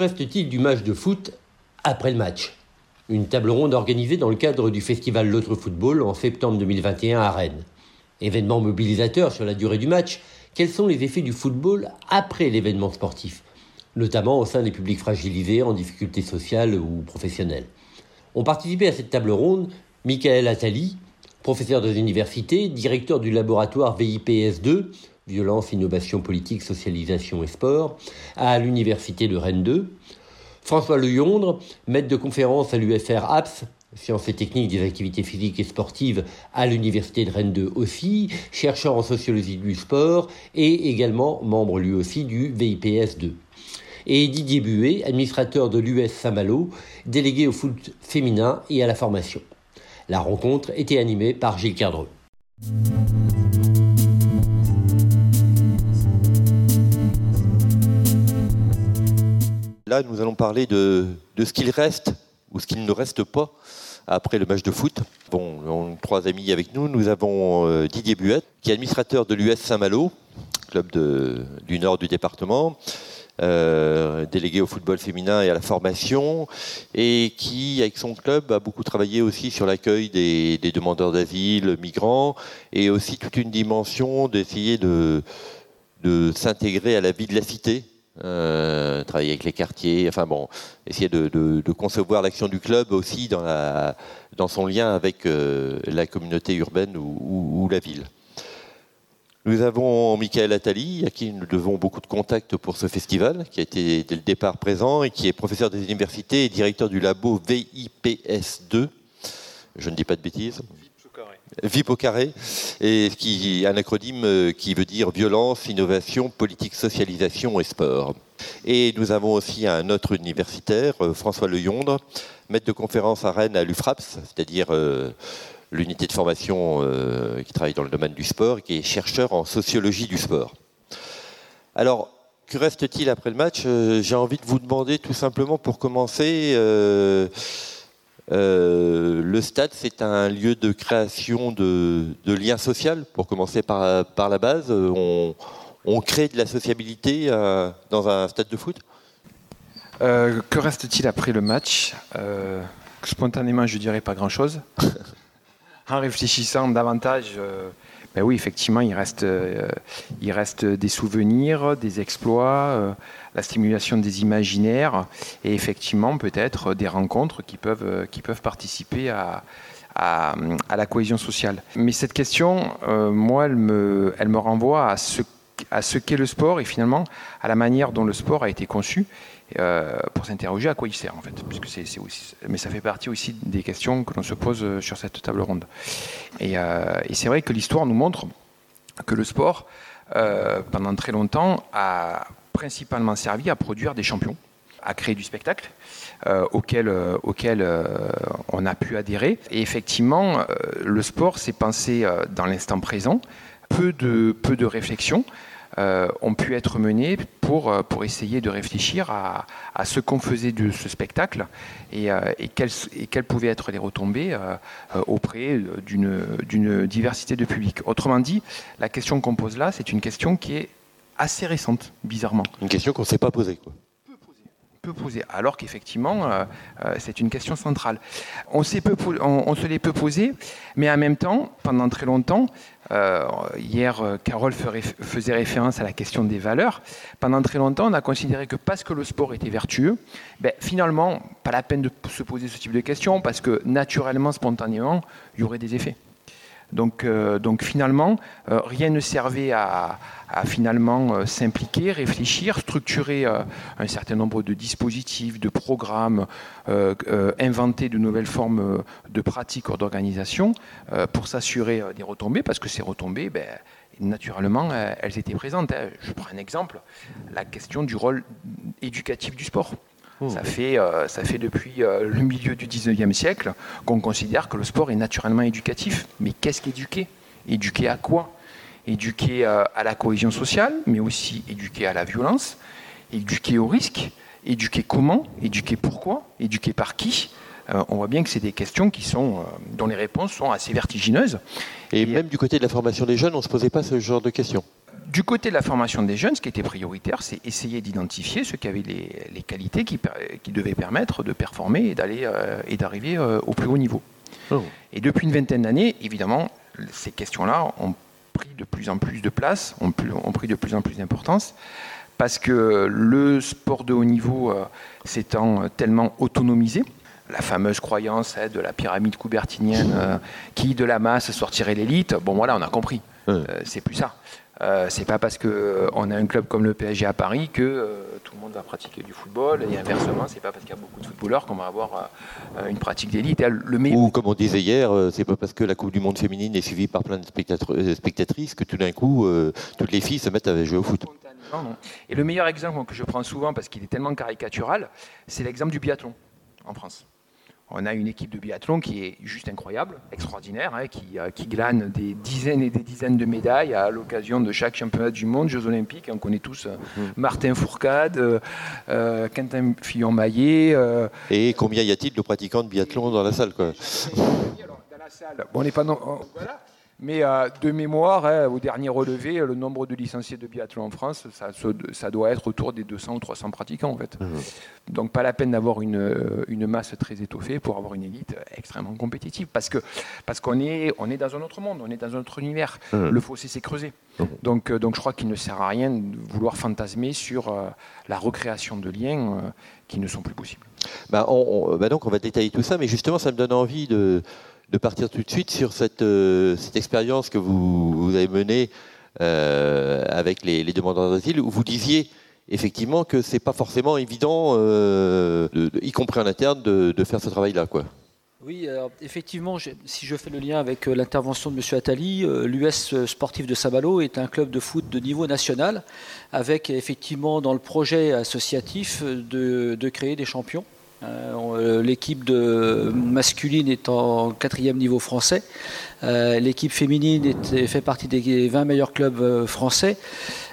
reste-t-il du match de foot après le match? Une table ronde organisée dans le cadre du festival L'autre football en septembre 2021 à Rennes. Événement mobilisateur sur la durée du match, quels sont les effets du football après l'événement sportif, notamment au sein des publics fragilisés en difficulté sociale ou professionnelle. Ont participé à cette table ronde Michael Attali, professeur des universités, directeur du laboratoire VIPS2, violence, innovation politique, socialisation et sport, à l'université de Rennes 2, François Leyondre, maître de conférence à l'UFR APS, sciences et techniques des activités physiques et sportives à l'université de Rennes 2 aussi, chercheur en sociologie du sport et également membre lui aussi du VIPS 2. Et Didier Buet, administrateur de l'US Saint-Malo, délégué au foot féminin et à la formation. La rencontre était animée par Gilles Cardreux. Là, nous allons parler de, ce qu'il reste ou ce qu'il ne reste pas après le match de foot. Bon, on, trois amis avec nous. Nous avons euh, Didier Buet, qui est administrateur de l'US Saint-Malo, club du nord du département, euh, délégué au football féminin et à la formation, et qui, avec son club, a beaucoup travaillé aussi sur l'accueil des, demandeurs d'asile, migrants, et aussi toute une dimension d'essayer de s'intégrer à la vie de la cité, euh, travailler avec les quartiers, enfin bon, essayer de, concevoir l'action du club aussi dans, son lien avec euh, la communauté urbaine ou, la ville. Nous avons Michael Attali, à qui nous devons beaucoup de contacts pour ce festival, qui a été dès le départ présent et qui est professeur des universités et directeur du labo VIPS2. Je ne dis pas de bêtises. VIP au carré, un acronyme euh, qui veut dire violence, innovation, politique, socialisation et sport. Et nous avons aussi un autre universitaire, euh, François Leyondre, maître de conférence à Rennes à l'UFRAPS, c'est-à-dire euh, l'unité de formation qui travaille dans le domaine du sport, et qui est chercheur en sociologie du sport. Alors, que reste-t-il après le match? J'ai envie de vous demander tout simplement pour commencer le stade, c'est un lieu de création de, liens sociaux, pour commencer par, par la base. On, crée de la sociabilité euh, dans un stade de foot euh, Que reste-t-il après le match? Spontanément, je dirais pas grand-chose. en réfléchissant davantage, ben oui, effectivement, il reste, il reste des souvenirs, des exploits la stimulation des imaginaires et effectivement peut-être des rencontres qui peuvent, qui peuvent participer à, à, la cohésion sociale. Mais cette question, euh, moi, elle me, elle me renvoie à ce, à ce qu'est le sport et finalement à la manière dont le sport a été conçu euh, pour s'interroger à quoi il sert en fait. Puisque c'est, aussi, mais ça fait partie aussi des questions que l'on se pose sur cette table ronde. Et, euh, et c'est vrai que l'histoire nous montre que le sport, pendant très longtemps, a principalement servi à produire des champions, à créer du spectacle. Euh, auquel, euh, euh, on a pu adhérer. Et effectivement, le sport s'est pensé dans l'instant présent. Peu de, peu réflexions ont pu être menées pour, essayer de réfléchir à, ce qu'on faisait de ce spectacle et, et, quelles, et, quelles, pouvaient être les retombées auprès d'une diversité de publics. Autrement dit, la question qu'on pose là, c'est une question qui est assez récente, bizarrement. Une question qu'on ne s'est pas posée. Quoi. Peu posée, alors qu'effectivement, euh, euh, c'est une question centrale. On, peu, on, se l'est peu posée, mais en même temps, pendant très longtemps, euh, hier, Carole faisait référence à la question des valeurs. Pendant très longtemps, on a considéré que parce que le sport était vertueux, ben, finalement, pas la peine de se poser ce type de questions, parce que naturellement, spontanément, il y aurait des effets. Donc, donc finalement, rien ne servait à, à finalement euh, s'impliquer, réfléchir, structurer euh, un certain nombre de dispositifs, de programmes, euh, inventer de nouvelles formes de pratiques ou d'organisation pour s'assurer des retombées, parce que ces retombées, ben, naturellement, elles étaient présentes. Hein. Je prends un exemple, la question du rôle éducatif du sport. Mmh. Ça, fait, ça fait depuis le milieu du 19e siècle qu'on considère que le sport est naturellement éducatif. Mais qu'est-ce qu'éduquer? Éduquer à quoi? Éduquer euh, à la cohésion sociale, mais aussi éduquer à la violence, éduquer au risque, éduquer comment, éduquer pourquoi, éduquer par qui. Euh, on voit bien que c'est des questions qui sont, euh, dont les réponses sont assez vertigineuses. Et, même du côté de la formation des jeunes, on ne se posait pas ce genre de questions du côté de la formation des jeunes, ce qui était prioritaire, c'est essayer d'identifier ceux qui avaient les, qualités qui, qui, devaient permettre de performer et d'aller et d'arriver au plus haut niveau. Oh. Et depuis une vingtaine d'années, évidemment, ces questions-là ont pris de plus en plus de place, ont, ont pris de plus en plus d'importance parce que le sport de haut niveau euh, s'étant tellement autonomisé, la fameuse croyance hein, de la pyramide coubertinienne euh, qui de la masse sortirait l'élite, bon voilà, on a compris. Euh, c'est plus ça. C'est pas parce qu'on a un club comme le PSG à Paris que tout le monde va pratiquer du football et inversement, c'est pas parce qu'il y a beaucoup de footballeurs qu'on va avoir une pratique d'élite. Ou comme on disait hier, c'est pas parce que la Coupe du Monde féminine est suivie par plein de spectatrices que tout d'un coup toutes les filles se mettent à jouer au foot. Et le meilleur exemple que je prends souvent, parce qu'il est tellement caricatural, c'est l'exemple du biathlon en France. On a une équipe de biathlon qui est juste incroyable, extraordinaire, hein, euh, qui, glane des dizaines et des dizaines de médailles à l'occasion de chaque championnat du monde, Jeux Olympiques. On connaît tous euh, mhm. Martin Fourcade, euh, Quentin Fillon-Maillet. et combien y a-t-il de pratiquants de biathlon dans la salle quoi? Dans la salle, bon, on n'est pas. Non, voilà. Mais euh, de mémoire, hein, au dernier relevé, le nombre de licenciés de biathlon en France, ça, doit être autour des 200 ou 300 pratiquants en fait. Mmh. Donc pas la peine d'avoir une, une, masse très étoffée pour avoir une élite extrêmement compétitive. Parce que parce qu'on est, on est dans un autre monde, on est dans un autre univers. Mmh. Le fossé s'est creusé. Mmh. Donc, euh, donc je crois qu'il ne sert à rien de vouloir fantasmer sur euh, la recréation de liens qui ne sont plus possibles. Bah, bah donc on va détailler tout ça, mais justement ça me donne envie de de partir tout de suite sur cette, euh, expérience que vous, avez menée euh, avec les, demandeurs d'asile, où vous disiez effectivement que c'est pas forcément évident, euh, y compris en interne, de, faire ce travail-là. Quoi. Oui, effectivement, si je fais le lien avec l'intervention de M. Attali, l'US Sportif de Sabalo est un club de foot de niveau national, avec effectivement dans le projet associatif de créer des champions. Euh, l'équipe de masculine est en quatrième niveau français. Euh, l'équipe féminine fait partie des 20 meilleurs clubs euh, français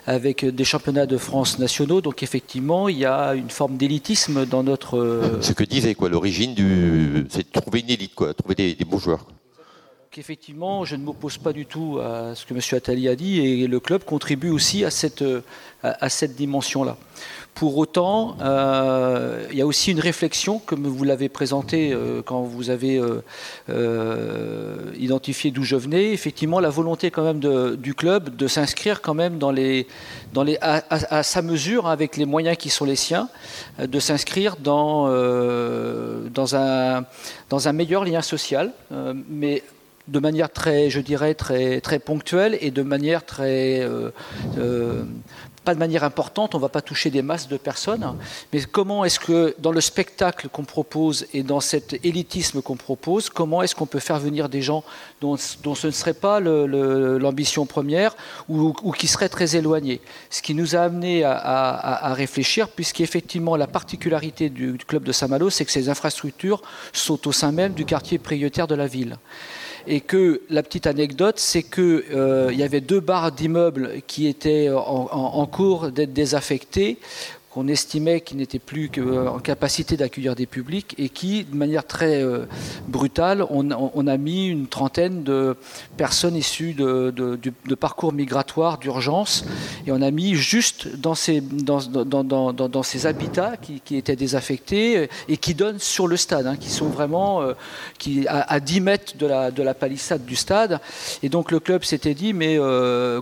avec des championnats de France nationaux. Donc effectivement, il y a une forme d'élitisme dans notre... Ce que disait quoi, l'origine du... c'est de trouver une élite, quoi, trouver des, bons joueurs. Donc effectivement, je ne m'oppose pas du tout à ce que M. Attali a dit et le club contribue aussi à cette, à cette dimension-là. Pour autant, euh, il y a aussi une réflexion, comme vous l'avez présenté euh, quand vous avez euh, identifié d'où je venais. Effectivement, la volonté quand même du club de s'inscrire quand même dans les, à, sa mesure, avec les moyens qui sont les siens, de s'inscrire dans, un, meilleur lien social, mais de manière très, je dirais, très ponctuelle et de manière très pas de manière importante, on ne va pas toucher des masses de personnes, mais comment est-ce que dans le spectacle qu'on propose et dans cet élitisme qu'on propose, comment est-ce qu'on peut faire venir des gens dont, ce ne serait pas l'ambition première ou, qui seraient très éloignés? Ce qui nous a amené à, réfléchir, puisqu'effectivement la particularité du club de Saint-Malo, c'est que ces infrastructures sont au sein même du quartier prioritaire de la ville et que la petite anecdote, c'est qu'il euh, y avait deux barres d'immeubles qui étaient en cours d'être désaffectées qu'on estimait qu'il n'était plus euh, en capacité d'accueillir des publics et qui, de manière très euh, brutale, on, a mis une trentaine de personnes issues de, parcours migratoires d'urgence et on a mis juste dans ces, habitats qui, étaient désaffectés et qui donnent sur le stade, hein, qui sont vraiment euh, qui, à, 10 mètres de la, de la palissade du stade. Et donc le club s'était dit, mais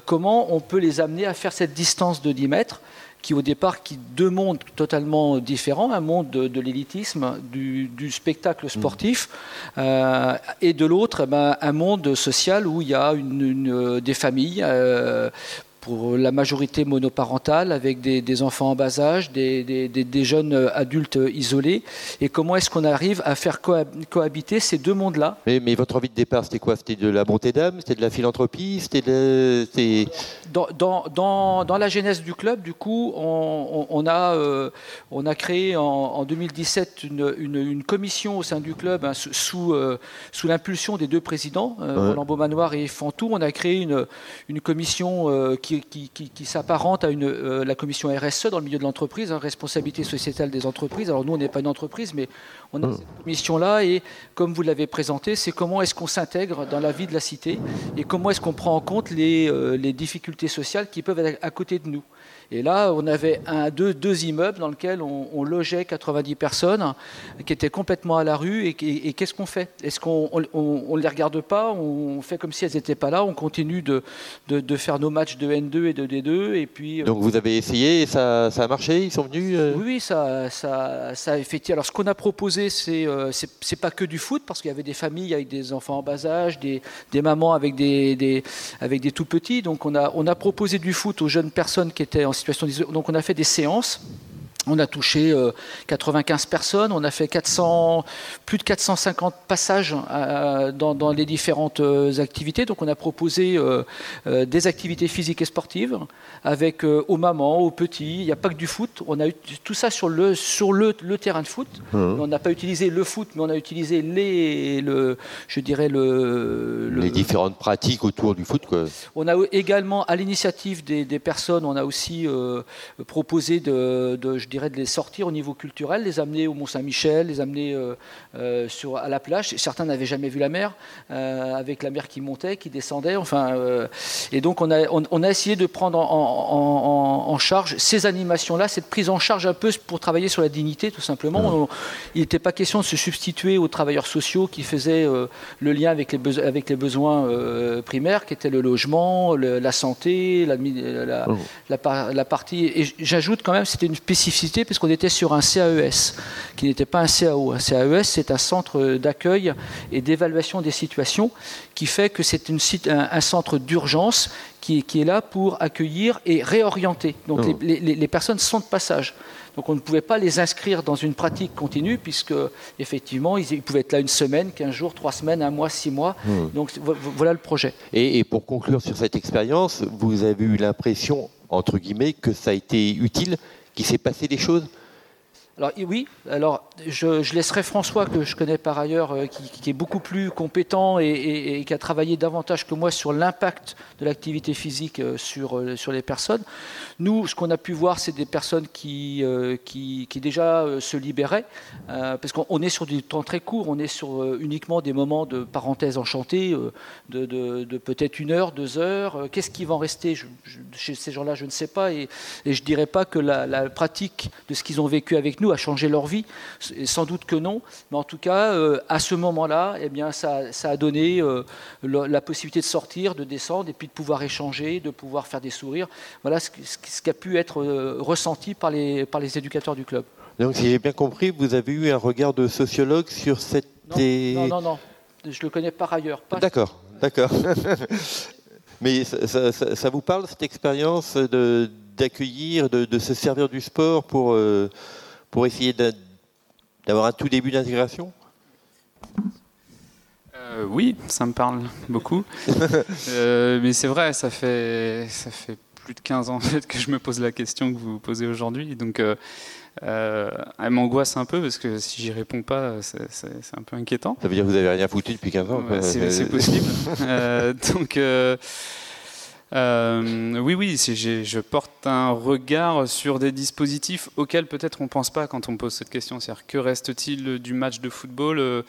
comment on peut les amener à faire cette distance de 10 mètres qui au départ qui deux mondes totalement différents, un monde de, l'élitisme, du, spectacle sportif, euh, et de l'autre eh ben, un monde social où il y a des familles euh, pour la majorité monoparentale, avec des, enfants en bas âge, des, jeunes adultes isolés. Et comment est-ce qu'on arrive à faire cohabiter ces deux mondes-là? Mais, votre envie de départ, c'était quoi? C'était de la bonté d'âme? C'était de la philanthropie? C'était dans, dans, la genèse du club, du coup, on, a, euh, on a créé en, 2017 une, commission au sein du club, hein, sous, euh, sous l'impulsion des deux présidents, euh, Roland Beaumanoir et Fantou. On a créé une, une commission qui qui, s'apparente à une, la commission RSE dans le milieu de l'entreprise, hein, responsabilité sociétale des entreprises. Alors nous, on n'est pas une entreprise, mais on a hmm. cette commission-là et comme vous l'avez présenté, c'est comment est-ce qu'on s'intègre dans la vie de la cité et comment est-ce qu'on prend en compte les, les difficultés sociales qui peuvent être à côté de nous. Et là, on avait un, deux, deux immeubles dans lesquels on, logeait 90 personnes qui étaient complètement à la rue. Et, qu'est-ce qu'on fait? Est-ce qu'on ne les regarde pas? On fait comme si elles n'étaient pas là? On continue de, de, faire nos matchs de N2 et de D2 et puis, euh, Donc vous avez essayé et ça, ça a marché Ils sont venus euh Oui, ça, ça, ça a effectué. Alors ce qu'on a proposé, c'est euh, c'est pas que du foot, parce qu'il y avait des familles avec des enfants en bas âge, des, des mamans avec des, des, avec des tout petits. Donc on a, on a proposé du foot aux jeunes personnes qui étaient en situation Donc on a fait des séances on a touché 95 euh, personnes, on a fait 400, plus de 450 passages euh, dans, les différentes euh, activités. Donc on a proposé des activités physiques et sportives avec aux mamans, aux petits. Il n'y a pas que du foot. On a eu tout ça sur le, sur le, terrain de foot. Mmh. On n'a pas utilisé le foot, mais on a utilisé les, le, je dirais le, les différentes pratiques autour du foot. On a également, à l'initiative des, personnes, on a aussi proposé de, de je de les sortir au niveau culturel, les amener au Mont-Saint-Michel, les amener euh, euh, sur, à la plage. Certains n'avaient jamais vu la mer, euh, avec la mer qui montait, qui descendait. Enfin, et donc on a, on, a, essayé de prendre en, charge ces animations-là, cette prise en charge un peu pour travailler sur la dignité, tout simplement. il n'était pas question de se substituer aux travailleurs sociaux qui faisaient le lien avec les, avec les besoins primaires, qui étaient le logement, la santé, la, la, la, la partie. Et j'ajoute quand même, c'était une spécificité puisqu'on était sur un CAES, qui n'était pas un CAO. Un CAES, c'est un centre d'accueil et d'évaluation des situations, qui fait que c'est un, un, centre d'urgence qui, qui, est là pour accueillir et réorienter. Donc oh. les, les, personnes sont de passage. Donc on ne pouvait pas les inscrire dans une pratique continue, puisque effectivement, ils, pouvaient être là une semaine, quinze jours, trois semaines, un mois, six mois. Hmm. Donc voilà le projet. Et, et pour conclure sur cette expérience, vous avez eu l'impression, entre guillemets, que ça a été utile qu'il s'est passé des choses alors oui, alors je, laisserai François, que je connais par ailleurs, euh, qui, est beaucoup plus compétent et, qui a travaillé davantage que moi sur l'impact de l'activité physique euh, sur, euh, sur les personnes. Nous, ce qu'on a pu voir, c'est des personnes qui, déjà se libéraient, parce qu'on est sur du temps très court, on est sur uniquement des moments de parenthèse enchantée, de, de, peut-être une heure, deux heures. Qu'est-ce qui va en rester? Chez ces gens-là, je ne sais pas, et, je ne dirais pas que la, la pratique de ce qu'ils ont vécu avec nous à changer leur vie Sans doute que non, mais en tout cas, euh, à ce moment-là, eh bien, ça, a donné euh, la possibilité de sortir, de descendre, et puis de pouvoir échanger, de pouvoir faire des sourires. Voilà ce, qui a pu être euh, ressenti par les, par les éducateurs du club. Donc, si j'ai bien compris, vous avez eu un regard de sociologue sur cette... Non, non, non, je le connais par ailleurs. D'accord, d'accord. Mais ça, vous parle, cette expérience d'accueillir, de, de, se servir du sport pour pour essayer d'avoir un tout début d'intégration? Euh, Oui, ça me parle beaucoup. Euh, mais c'est vrai, ça fait, ça fait plus de 15 ans que je me pose la question que vous posez aujourd'hui. Donc, euh, elle m'angoisse un peu parce que si j'y réponds pas, c'est un peu inquiétant. Ça veut dire que vous avez rien foutu depuis 15 ans C'est possible. donc. Euh, oui, oui, je porte un regard sur des dispositifs auxquels peut-être on ne pense pas quand on pose cette question. C'est-à-dire, que reste-t-il du match de football? Euh,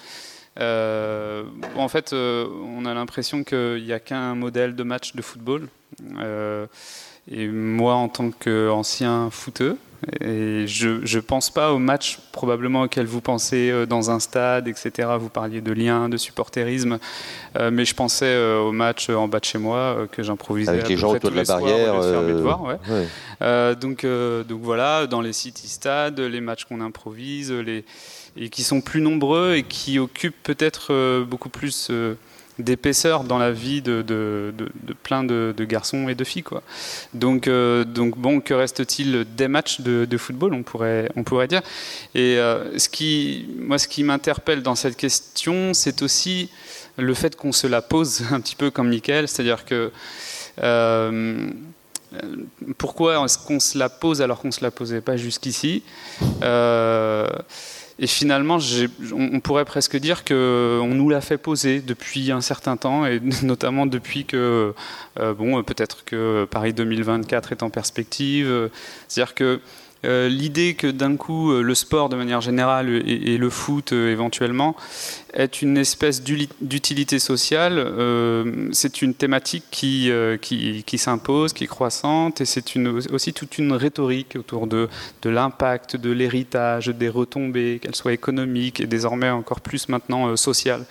euh, En fait, on a l'impression qu'il n'y a qu'un modèle de match de football. et moi, en tant qu'ancien footeux, et je ne pense pas au match probablement auquel vous pensez euh, dans un stade, etc. Vous parliez de liens, de supporterisme, euh, mais je pensais euh, au match en bas de chez moi que j'improvisais avec les gens autour de la barrière. donc, donc voilà, dans les city stades, les matchs qu'on improvise, les et qui sont plus nombreux et qui occupent peut-être beaucoup plus d'épaisseur dans la vie de, plein de, garçons et de filles. Quoi. Donc, euh, donc bon, que reste-t-il des matchs de, football, on pourrait, on pourrait dire. Et euh, ce qui, moi, ce qui m'interpelle dans cette question, c'est aussi le fait qu'on se la pose un petit peu comme Michael, c'est-à-dire que euh, pourquoi est-ce qu'on se la pose alors qu'on ne se la posait pas jusqu'ici? Et finalement, on, pourrait presque dire qu'on nous l'a fait poser depuis un certain temps, et notamment depuis que, euh, bon, peut-être que Paris 2024 est en perspective. C'est-à-dire que euh, l'idée que d'un coup euh, le sport de manière générale et, le foot euh, éventuellement est une espèce d'utilité sociale, c'est une thématique qui, qui, s'impose, qui est croissante, et c'est aussi toute une rhétorique autour de, de l'impact, de l'héritage, des retombées, qu'elles soient économiques et désormais encore plus maintenant sociales.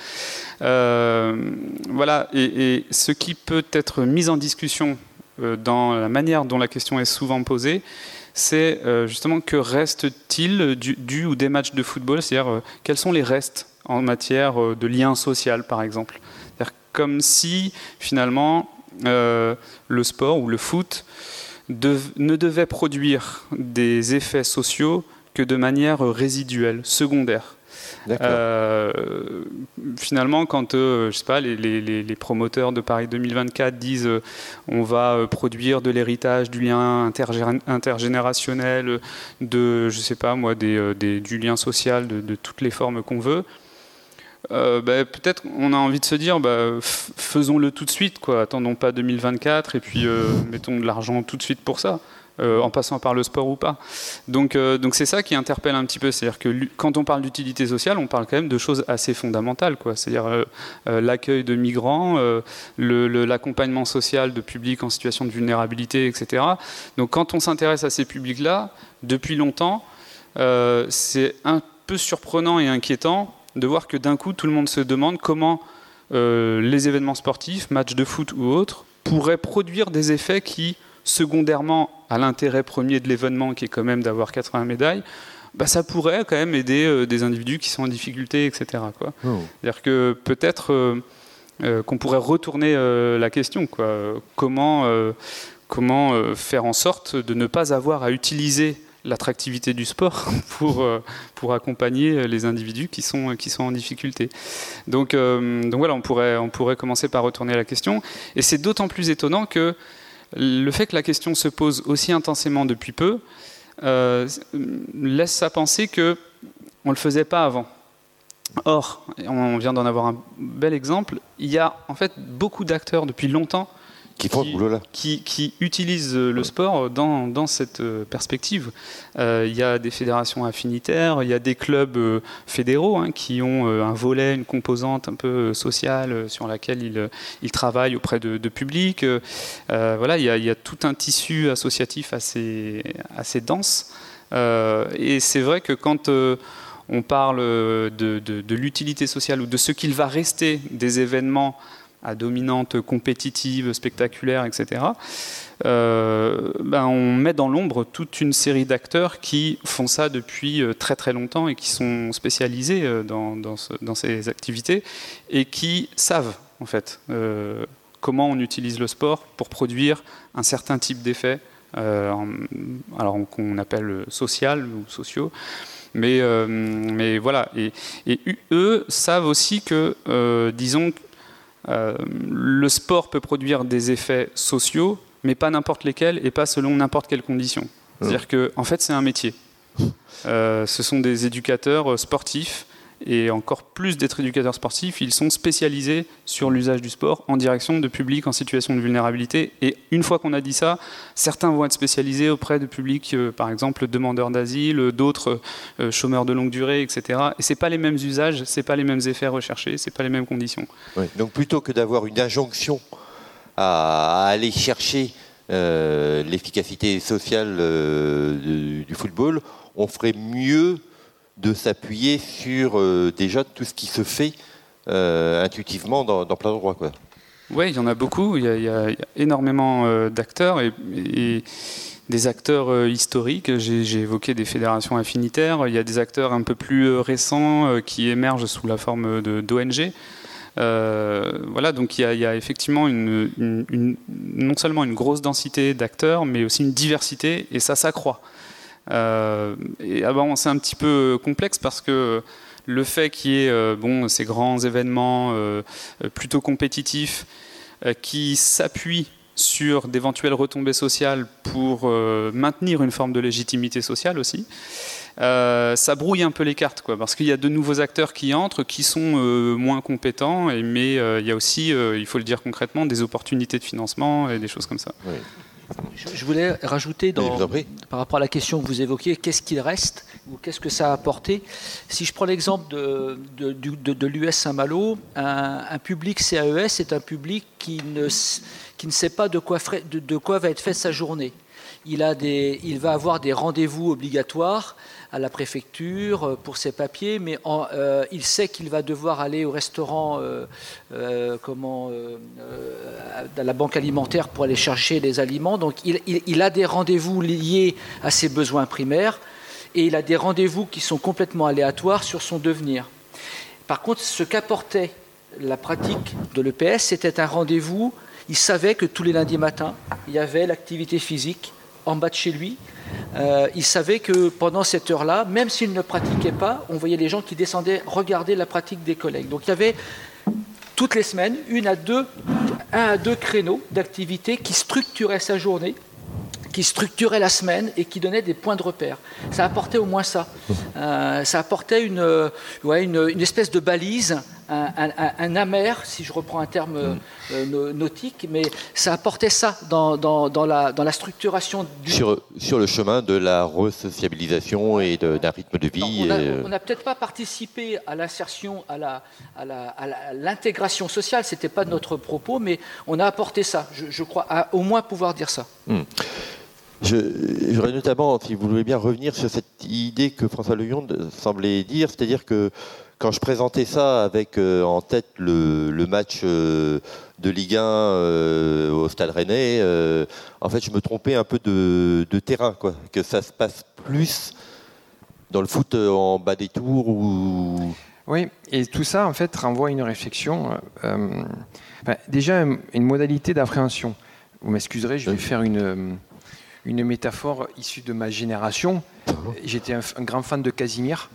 voilà, et, et, ce qui peut être mis en discussion dans la manière dont la question est souvent posée, c'est euh, justement que reste-t-il du, ou des matchs de football? C'est-à-dire, euh, quels sont les restes en matière euh, de lien social, par exemple? Comme si, finalement, le sport ou le foot ne devait produire des effets sociaux que de manière résiduelle, secondaire. Euh, finalement, quand euh, je sais pas, les, promoteurs de Paris 2024 disent euh, on va produire de l'héritage, du lien intergénérationnel, de je sais pas moi, du lien social, de, toutes les formes qu'on veut. Bah, peut-être on a envie de se dire bah, faisons-le tout de suite quoi attendons pas 2024 et puis mettons de l'argent tout de suite pour ça euh, en passant par le sport ou pas. Donc, euh, donc c'est ça qui interpelle un petit peu. C'est-à-dire que quand on parle d'utilité sociale, on parle quand même de choses assez fondamentales. C'est-à-dire euh, l'accueil de migrants, l'accompagnement social de publics en situation de vulnérabilité, etc. Donc quand on s'intéresse à ces publics-là, depuis longtemps, c'est un peu surprenant et inquiétant de voir que d'un coup, tout le monde se demande comment les événements sportifs, matchs de foot ou autres, pourraient produire des effets qui secondairement à l'intérêt premier de l'événement qui est quand même d'avoir 80 médailles, bah, ça pourrait quand même aider euh, des individus qui sont en difficulté, etc. Quoi. Oh. C'est-à-dire que peut-être euh, euh, qu'on pourrait retourner la question. Quoi. Comment, comment faire en sorte de ne pas avoir à utiliser l'attractivité du sport pour, pour accompagner les individus qui sont, qui sont en difficulté. Donc, donc voilà, on pourrait, on pourrait commencer par retourner la question. Et c'est d'autant plus étonnant que le fait que la question se pose aussi intensément depuis peu euh, laisse à penser que on le faisait pas avant. Or, on vient d'en avoir un bel exemple. Il y a en fait beaucoup d'acteurs depuis longtemps qui, qui, utilisent le sport dans, dans cette euh, perspective. Euh, il y a des fédérations affinitaires, il y a des clubs euh, fédéraux hein, qui ont un volet, une composante un peu sociale sur laquelle ils, ils travaillent auprès de, de publics. voilà, il y, a, y, a, tout un tissu associatif assez, assez dense. et c'est vrai que quand on parle de, de, de l'utilité sociale ou de ce qu'il va rester des événements à dominante compétitive, spectaculaire, etc., euh, ben on met dans l'ombre toute une série d'acteurs qui font ça depuis euh, très très longtemps et qui sont spécialisés euh, dans, ces activités et qui savent en fait comment on utilise le sport pour produire un certain type d'effets, alors qu'on appelle social ou sociaux. Mais, voilà, et, eux savent aussi que, disons, euh, le sport peut produire des effets sociaux, mais pas n'importe lesquels et pas selon n'importe quelles conditions. C'est-à-dire qu'en en fait, c'est un métier. Euh, ce sont des éducateurs euh, sportifs et encore plus d'être éducateurs sportifs, ils sont spécialisés sur l'usage du sport en direction de publics en situation de vulnérabilité. Et une fois qu'on a dit ça, certains vont être spécialisés auprès de publics, euh, par exemple demandeurs d'asile, d'autres euh, chômeurs de longue durée, etc. Et c'est pas les mêmes usages, c'est pas les mêmes effets recherchés, c'est pas les mêmes conditions. donc plutôt que d'avoir une injonction à, aller chercher euh, l'efficacité sociale du football, on ferait mieux de s'appuyer sur euh, déjà tout ce qui se fait euh, intuitivement dans, plein d'endroits. Oui, il y en a beaucoup. Il y a, énormément euh, d'acteurs et, des acteurs historiques. J'ai évoqué des fédérations affinitaires. Il y a des acteurs un peu plus récents qui émergent sous la forme d'ONG. voilà, donc il y, a, effectivement une, non seulement une grosse densité d'acteurs, mais aussi une diversité, et ça s'accroît. Euh, et ah c'est un petit peu complexe parce que le fait qu'il y ait euh, ces grands événements euh, plutôt compétitifs qui s'appuient sur d'éventuelles retombées sociales pour maintenir une forme de légitimité sociale aussi, ça brouille un peu les cartes, parce qu'il y a de nouveaux acteurs qui entrent, qui sont moins compétents, mais il y a aussi, il faut le dire concrètement, des opportunités de financement et des choses comme ça. Je, voulais rajouter dans, par rapport à la question que vous évoquiez, qu'est-ce qu'il reste ou qu'est-ce que ça a apporté? Si je prends l'exemple de, de, l'US Saint-Malo, un, public CAES est un public qui ne, qui ne sait pas de quoi, de quoi va être faite sa journée. Il, a des, il va avoir des rendez-vous obligatoires à la préfecture euh, pour ses papiers, mais euh, il sait qu'il va devoir aller au restaurant, euh, comment, à la banque alimentaire pour aller chercher les aliments. Donc il, a des rendez-vous liés à ses besoins primaires et il a des rendez-vous qui sont complètement aléatoires sur son devenir. Par contre, ce qu'apportait la pratique de l'EPS, c'était un rendez-vous. Il savait que tous les lundis matins, il y avait l'activité physique en bas de chez lui. Euh, il savait que pendant cette heure-là, même s'il ne pratiquait pas, on voyait les gens qui descendaient regarder la pratique des collègues. Donc il y avait toutes les semaines une à deux, un à deux créneaux d'activité qui structuraient sa journée qui structurait la semaine et qui donnait des points de repère. Ça apportait au moins ça. Euh, ça apportait une, euh, une, espèce de balise, un, amer, si je reprends un terme euh, nautique, mais ça apportait ça dans, dans, la, dans la, structuration du... Sur, sur, le chemin de la resociabilisation et d'un rythme de vie. on n'a peut-être pas participé à l'insertion, à l'intégration la, à sociale, ce n'était pas notre propos, mais on a apporté ça, je, crois, à au moins pouvoir dire ça. Je, voudrais notamment, si vous voulez bien, revenir sur cette idée que François Leyon semblait dire, c'est-à-dire que quand je présentais ça avec euh, en tête le, match euh, de Ligue 1 euh, au Stade Rennais, en fait, je me trompais un peu de, terrain, quoi, que ça se passe plus dans le foot en bas des tours ou. Oui, et tout ça, en fait, renvoie à une réflexion. déjà, une modalité d'appréhension. Vous m'excuserez, je vais faire une une métaphore issue de ma génération. J'étais un, grand fan de Casimir.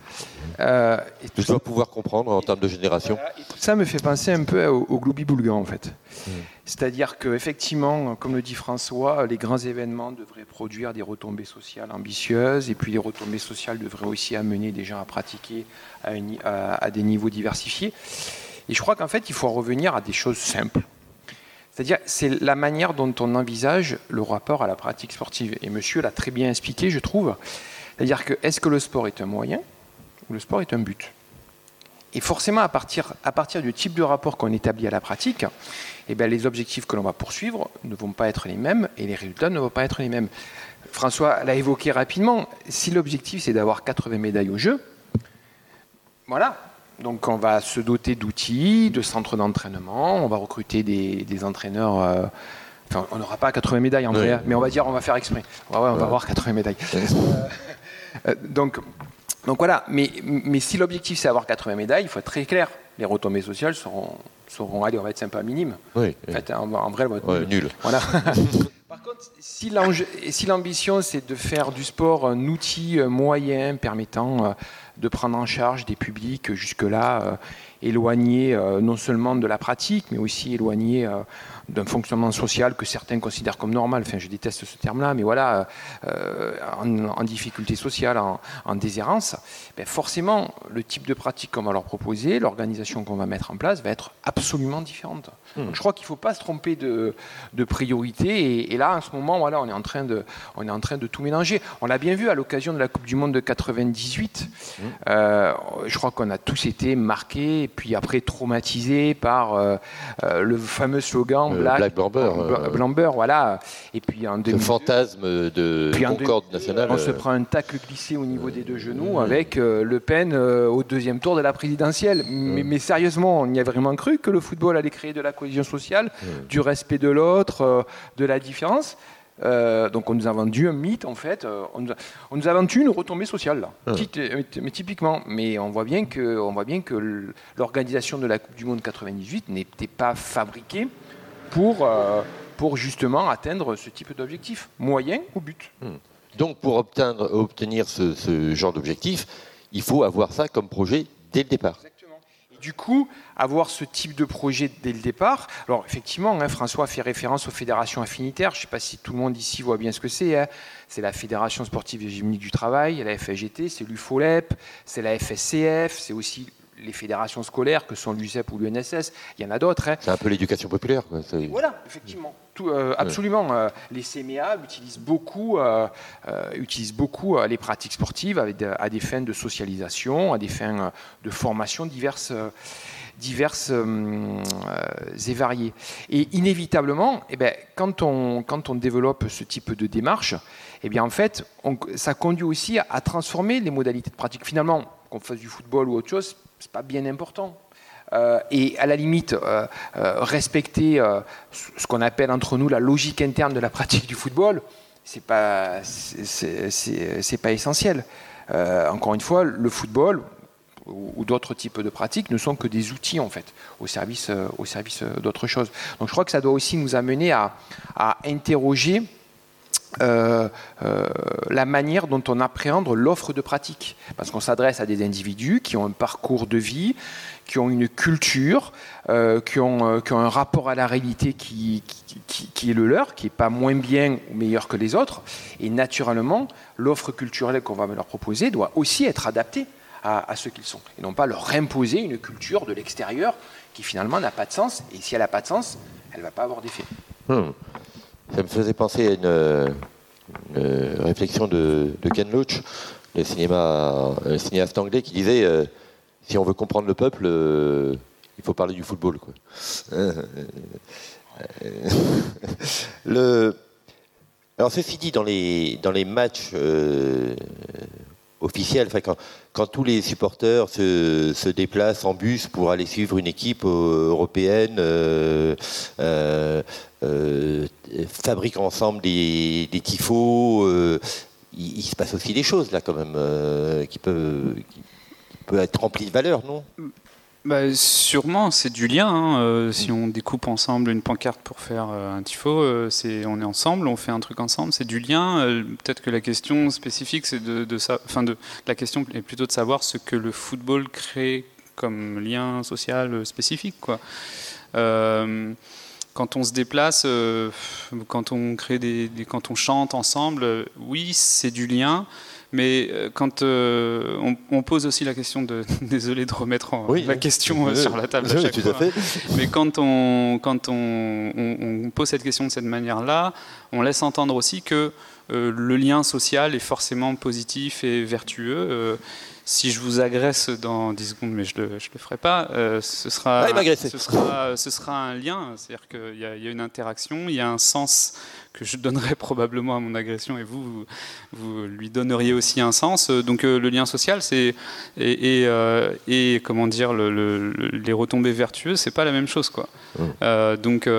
Euh, et tout dois pouvoir comprendre en termes de génération. ça me fait penser un peu au, au Gloubi-Boulgan, en fait. Hmm. C'est-à-dire qu'effectivement, comme le dit François, les grands événements devraient produire des retombées sociales ambitieuses, et puis les retombées sociales devraient aussi amener des gens à pratiquer à, à des niveaux diversifiés. Et je crois qu'en fait, il faut revenir à des choses simples. C'est-à-dire, c'est la manière dont on envisage le rapport à la pratique sportive. Et monsieur l'a très bien expliqué, je trouve. C'est-à-dire que est-ce que le sport est un moyen ou le sport est un but? Et forcément, à partir, à partir du type de rapport qu'on établit à la pratique, eh bien, les objectifs que l'on va poursuivre ne vont pas être les mêmes et les résultats ne vont pas être les mêmes. François l'a évoqué rapidement. Si l'objectif c'est d'avoir 80 médailles au jeu, voilà, donc on va se doter d'outils, de centres d'entraînement, on va recruter des, entraîneurs. Euh, enfin, on n'aura pas 80 médailles en vrai, mais on va dire on va faire exprès. on va avoir 80 médailles. Euh, donc, donc voilà, mais, mais si l'objectif c'est avoir 80 médailles, il faut être très clair. Les retombées sociales seront, seront allez, on va être sympa minime. Oui, en, fait, en, vrai, va être nul. Voilà. Par contre, si l'ambition c'est de faire du sport un outil euh, moyen permettant de prendre en charge des publics jusque-là euh, éloignés euh, non seulement de la pratique, mais aussi éloignés euh, d'un fonctionnement social que certains considèrent comme normal. Enfin, je déteste ce terme-là, mais voilà, euh, en, difficulté sociale, en, déshérence, ben forcément, le type de pratique qu'on va leur proposer, l'organisation qu'on va mettre en place, va être absolument différente. Hmm. je crois qu'il ne faut pas se tromper de, de priorité. Et, là, en ce moment, voilà, on est en train de, on est en train de tout mélanger. On l'a bien vu à l'occasion de la Coupe du Monde de 98. Hmm. Euh, je crois qu'on a tous été marqués, et puis après traumatisés par euh, le fameux slogan Black, Blamber. voilà. Et puis en Le fantasme de Concorde nationale. On se euh, prend un tacle glissé au niveau des deux genoux avec euh, Le Pen euh, au deuxième tour de la présidentielle. Mais, sérieusement, on y a vraiment cru que le football allait créer de la cohésion sociale, du respect de l'autre, de la différence. donc on nous a vendu un mythe en fait, on, nous a, vendu une retombée sociale là, mais typiquement. Mais on voit bien que, on voit bien que l'organisation de la Coupe du Monde 98 n'était pas fabriquée pour, euh, pour justement atteindre ce type d'objectif, moyen ou but. Hmm. Donc pour obtenir, obtenir ce, genre d'objectif, il faut avoir ça comme projet dès le départ. Exactement. Et du coup, avoir ce type de projet dès le départ. Alors, effectivement, hein, François fait référence aux fédérations affinitaires. Je ne sais pas si tout le monde ici voit bien ce que c'est. Hein. C'est la Fédération sportive hégémonique du travail, la FSGT, c'est l'UFOLEP, c'est la FSCF, c'est aussi les fédérations scolaires que sont l'UCEP ou l'UNSS, il y en a d'autres. Hein. C'est un peu l'éducation populaire. Voilà, effectivement. Euh, absolument. Euh, les CMA utilisent beaucoup, euh, utilisent beaucoup les pratiques sportives à des fins de socialisation, à des fins de formation diverses diverses et variées. Et inévitablement, eh quand, on, quand on développe ce type de démarche, eh bien, en fait, ça conduit aussi à, à transformer les modalités de pratique. Finalement, qu'on fasse du football ou autre chose, c'est pas bien important. Euh, et à la limite, euh, euh, respecter ce qu'on appelle entre nous la logique interne de la pratique du football, c'est pas, pas essentiel. encore une fois, le football ou, d'autres types de pratiques ne sont que des outils en fait au service, au service d'autre chose. Donc je crois que ça doit aussi nous amener à interroger euh, euh, la manière dont on appréhende l'offre de pratique. Parce qu'on s'adresse à des individus qui ont un parcours de vie, qui ont une culture, euh, qui, ont, un rapport à la réalité qui, est le leur, qui n'est pas moins bien ou meilleur que les autres. Et naturellement, l'offre culturelle qu'on va leur proposer doit aussi être adaptée à, ce qu'ils sont. Et non pas leur imposer une culture de l'extérieur qui finalement n'a pas de sens. Et si elle n'a pas de sens, elle ne va pas avoir d'effet. Hmm. Ça me faisait penser à une, réflexion de, Ken Loach, le, cinéma, cinéaste anglais, qui disait euh, si on veut comprendre le peuple, euh, il faut parler du football. le, alors ceci dit, dans les, dans les matchs euh, officiels, quand, tous les supporters se, déplacent en bus pour aller suivre une équipe européenne, euh, fabriquent ensemble des, des tifos. Euh, il, se passe aussi des choses là quand même euh, qui, peuvent, qui, être remplies de valeur, non? Bah, sûrement, c'est du lien. Hein. si on découpe ensemble une pancarte pour faire un tifo, c'est on est ensemble, on fait un truc ensemble, c'est du lien. Peut-être que la question spécifique, c'est de, de. Enfin, de la question est plutôt de savoir ce que le football crée comme lien social spécifique, quoi quand on se déplace, euh, quand on crée des, quand on chante ensemble, euh, oui, c'est du lien. Mais euh, quand on, pose aussi la question de, désolé de remettre la question sur la table à chaque fois, mais quand on quand on, on, pose cette question de cette manière-là, on laisse entendre aussi que le lien social est forcément positif et vertueux. Si je vous agresse dans 10 secondes, mais je ne le, le, ferai pas, euh, ce, sera, ce, sera, ce, sera, un lien. C'est-à-dire qu'il y, y, a une interaction, il y a un sens que je donnerai probablement à mon agression et vous, vous, lui donneriez aussi un sens. Donc euh, le lien social, c'est et, et, euh, et, comment dire le, les retombées vertueuses, c'est pas la même chose, quoi. Mmh. donc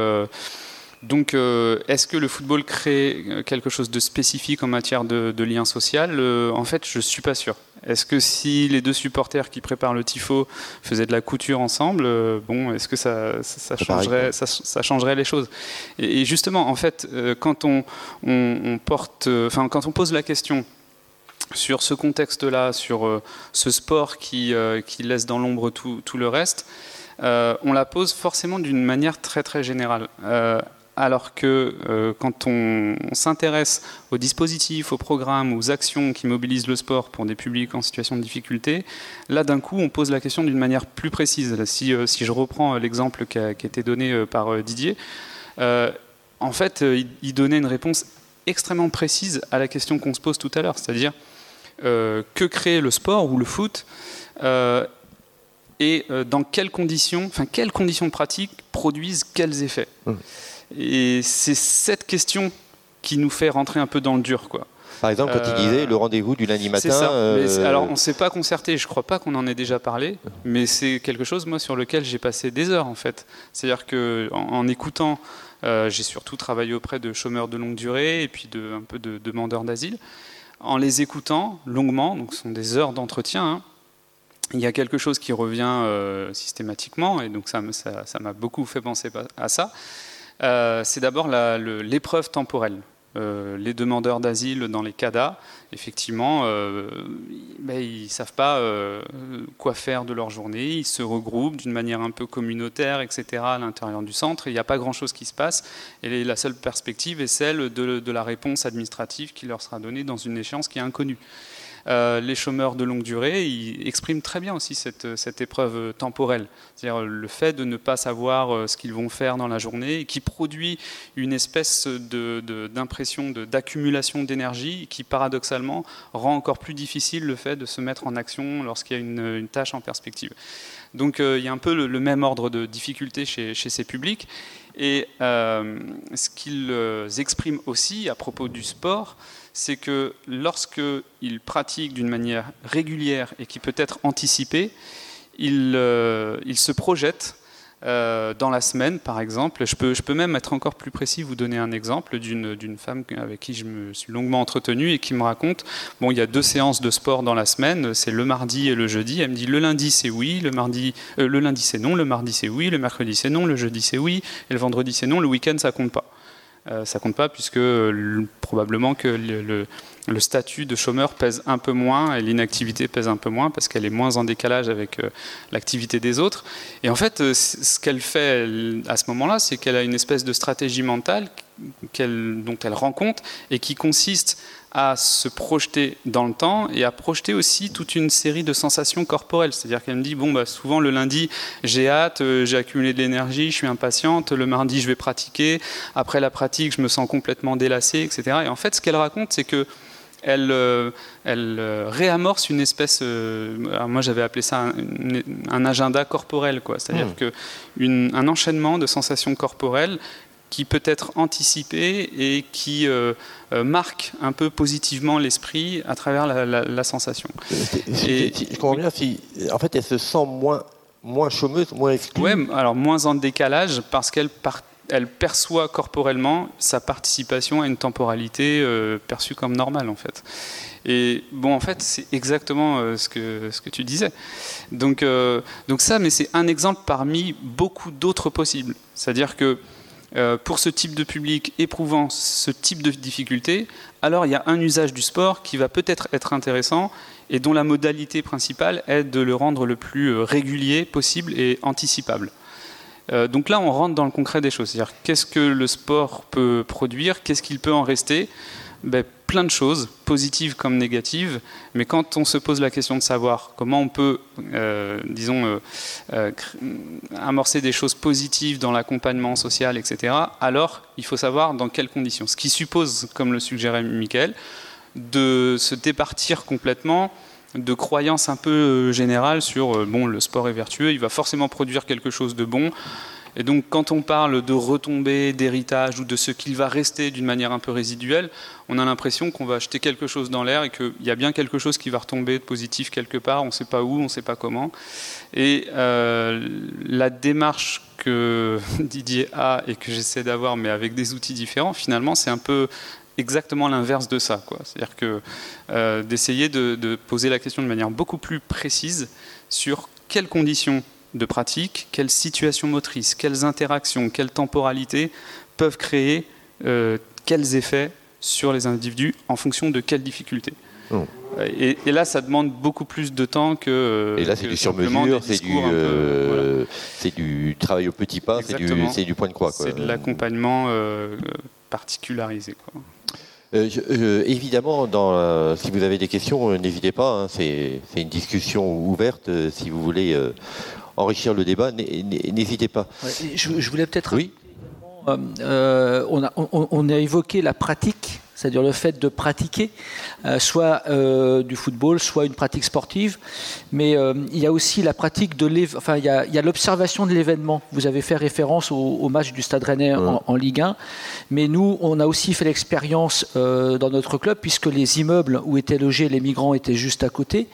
donc, est-ce que le football crée quelque chose de spécifique en matière de, de lien social? En fait, je suis pas sûr. Est-ce que si les deux supporters qui préparent le tifo faisaient de la couture ensemble, euh, bon, est-ce que ça, changerait, ça, changerait les choses? Et, justement, en fait, euh, quand on, porte, euh, enfin, quand on pose la question sur ce contexte-là, sur ce sport qui, qui laisse dans l'ombre tout, tout, le reste, on la pose forcément d'une manière très très générale alors que euh, quand on, s'intéresse aux dispositifs, aux programmes, aux actions qui mobilisent le sport pour des publics en situation de difficulté, là d'un coup on pose la question d'une manière plus précise. si, euh, je reprends l'exemple qui, a, été donné euh, par Didier, en fait il, donnait une réponse extrêmement précise à la question qu'on se pose tout à l'heure, c'est-à-dire que crée le sport ou le foot et dans quelles conditions, enfin quelles conditions de pratique produisent quels effets? Mmh. Et c'est cette question qui nous fait rentrer un peu dans le dur, quoi. Par exemple, quand il disait le rendez-vous du lundi matin. Ça. Euh, alors, on ne s'est pas concerté. Je ne crois pas qu'on en ait déjà parlé, mais c'est quelque chose, moi, sur lequel j'ai passé des heures, en fait. C'est-à-dire que, en, écoutant, euh, j'ai surtout travaillé auprès de chômeurs de longue durée et puis de, un peu de demandeurs d'asile. En les écoutant longuement, donc ce sont des heures d'entretien. Hein, il y a quelque chose qui revient euh, systématiquement, et donc ça m'a ça, beaucoup fait penser à ça. Euh, c'est d'abord l'épreuve temporelle. euh, les demandeurs d'asile dans les CADA, effectivement, euh, ben, ils ne savent pas quoi faire de leur journée, ils se regroupent d'une manière un peu communautaire, etc., à l'intérieur du centre, il n'y a pas grand-chose qui se passe, et la seule perspective est celle de la réponse administrative qui leur sera donnée dans une échéance qui est inconnue. Euh, les chômeurs de longue durée, ils expriment très bien aussi cette, cette épreuve temporelle. C'est-à-dire le fait de ne pas savoir euh, ce qu'ils vont faire dans la journée, qui produit une espèce d'impression de, d'accumulation d'énergie qui, paradoxalement, rend encore plus difficile le fait de se mettre en action lorsqu'il y a une, tâche en perspective. Donc euh, il y a un peu le, même ordre de difficulté chez ces publics. Et ce qu'ils expriment aussi à propos du sport, c'est que lorsqu'il pratique d'une manière régulière et qui peut être anticipée, il, euh, se projette euh, dans la semaine, par exemple. Je peux, même être encore plus précis, vous donner un exemple d'une femme avec qui je me suis longuement entretenu et qui me raconte, bon, il y a deux séances de sport dans la semaine, c'est le mardi et le jeudi. Elle me dit, le lundi c'est oui, le, mardi, euh, le lundi c'est non, le mardi c'est oui, le mercredi c'est non, le jeudi c'est oui, et le vendredi c'est non, le week-end ça compte pas. Euh, ça compte pas puisque probablement que le, statut de chômeur pèse un peu moins et l'inactivité pèse un peu moins parce qu'elle est moins en décalage avec euh, l'activité des autres. Et en fait, euh, ce qu'elle fait à ce moment-là, c'est qu'elle a une espèce de stratégie mentale dont elle rend compte et qui consiste à se projeter dans le temps et à projeter aussi toute une série de sensations corporelles. C'est-à-dire qu'elle me dit, bon, bah, souvent le lundi, j'ai hâte, euh, j'ai accumulé de l'énergie, je suis impatiente, le mardi, je vais pratiquer, après la pratique, je me sens complètement délassée, etc. Et en fait, ce qu'elle raconte, c'est que elle, euh, elle euh, réamorce une espèce, moi j'avais appelé ça un, agenda corporel, quoi. C'est-à-dire mmh. qu'un enchaînement de sensations corporelles qui peut être anticipé et qui euh, euh, marque un peu positivement l'esprit à travers la, sensation. Et, je comprends bien, si, en fait, elle se sent moins, moins chômeuse, moins exclue. Oui, alors moins en décalage parce qu'elle elle perçoit corporellement sa participation à une temporalité euh, perçue comme normale en fait. Et bon, en fait, c'est exactement ce, que, ce que tu disais. Donc, donc ça, mais c'est un exemple parmi beaucoup d'autres possibles. C'est-à-dire que euh, pour ce type de public éprouvant ce type de difficulté, alors il y a un usage du sport qui va peut-être être intéressant et dont la modalité principale est de le rendre le plus euh, régulier possible et anticipable. Euh, donc là, on rentre dans le concret des choses. C'est-à-dire, qu'est-ce que le sport peut produire? Qu'est-ce qu'il peut en rester? Ben, plein de choses, positives comme négatives, mais quand on se pose la question de savoir comment on peut, euh, disons, euh, euh, amorcer des choses positives dans l'accompagnement social, etc., alors il faut savoir dans quelles conditions. Ce qui suppose, comme le suggérait Michael, de se départir complètement de croyances un peu générales sur bon le sport est vertueux, il va forcément produire quelque chose de bon. Et donc quand on parle de retombées, d'héritage ou de ce qu'il va rester d'une manière un peu résiduelle, on a l'impression qu'on va acheter quelque chose dans l'air et qu'il y a bien quelque chose qui va retomber de positif quelque part, on ne sait pas où, on ne sait pas comment. Et euh, la démarche que Didier a et que j'essaie d'avoir, mais avec des outils différents, finalement, c'est un peu exactement l'inverse de ça. C'est-à-dire que euh, d'essayer de, de poser la question de manière beaucoup plus précise sur quelles conditions de pratique, quelles situations motrices, quelles interactions, quelles temporalités peuvent créer euh, quels effets sur les individus en fonction de quelles difficultés. Oh. Et, là, ça demande beaucoup plus de temps que. Euh, et là, c'est du sur-mesure, euh, c'est du, travail au petit pas, c'est du, point de croix. C'est de l'accompagnement particularisé. évidemment, dans, si vous avez des questions, n'hésitez pas. Hein, c'est une discussion ouverte. si vous voulez enrichir le débat, n'hésitez pas. je, voulais peut-être. Oui. Euh, euh, on, a, on, a, évoqué la pratique c'est-à-dire le fait de pratiquer euh, soit euh, du football, soit une pratique sportive. Mais euh, il y a aussi la pratique de enfin il y a, l'observation de l'événement. Vous avez fait référence au, match du Stade Rennais en, Ligue 1, mais nous on a aussi fait l'expérience dans notre club puisque les immeubles où étaient logés les migrants étaient juste à côté.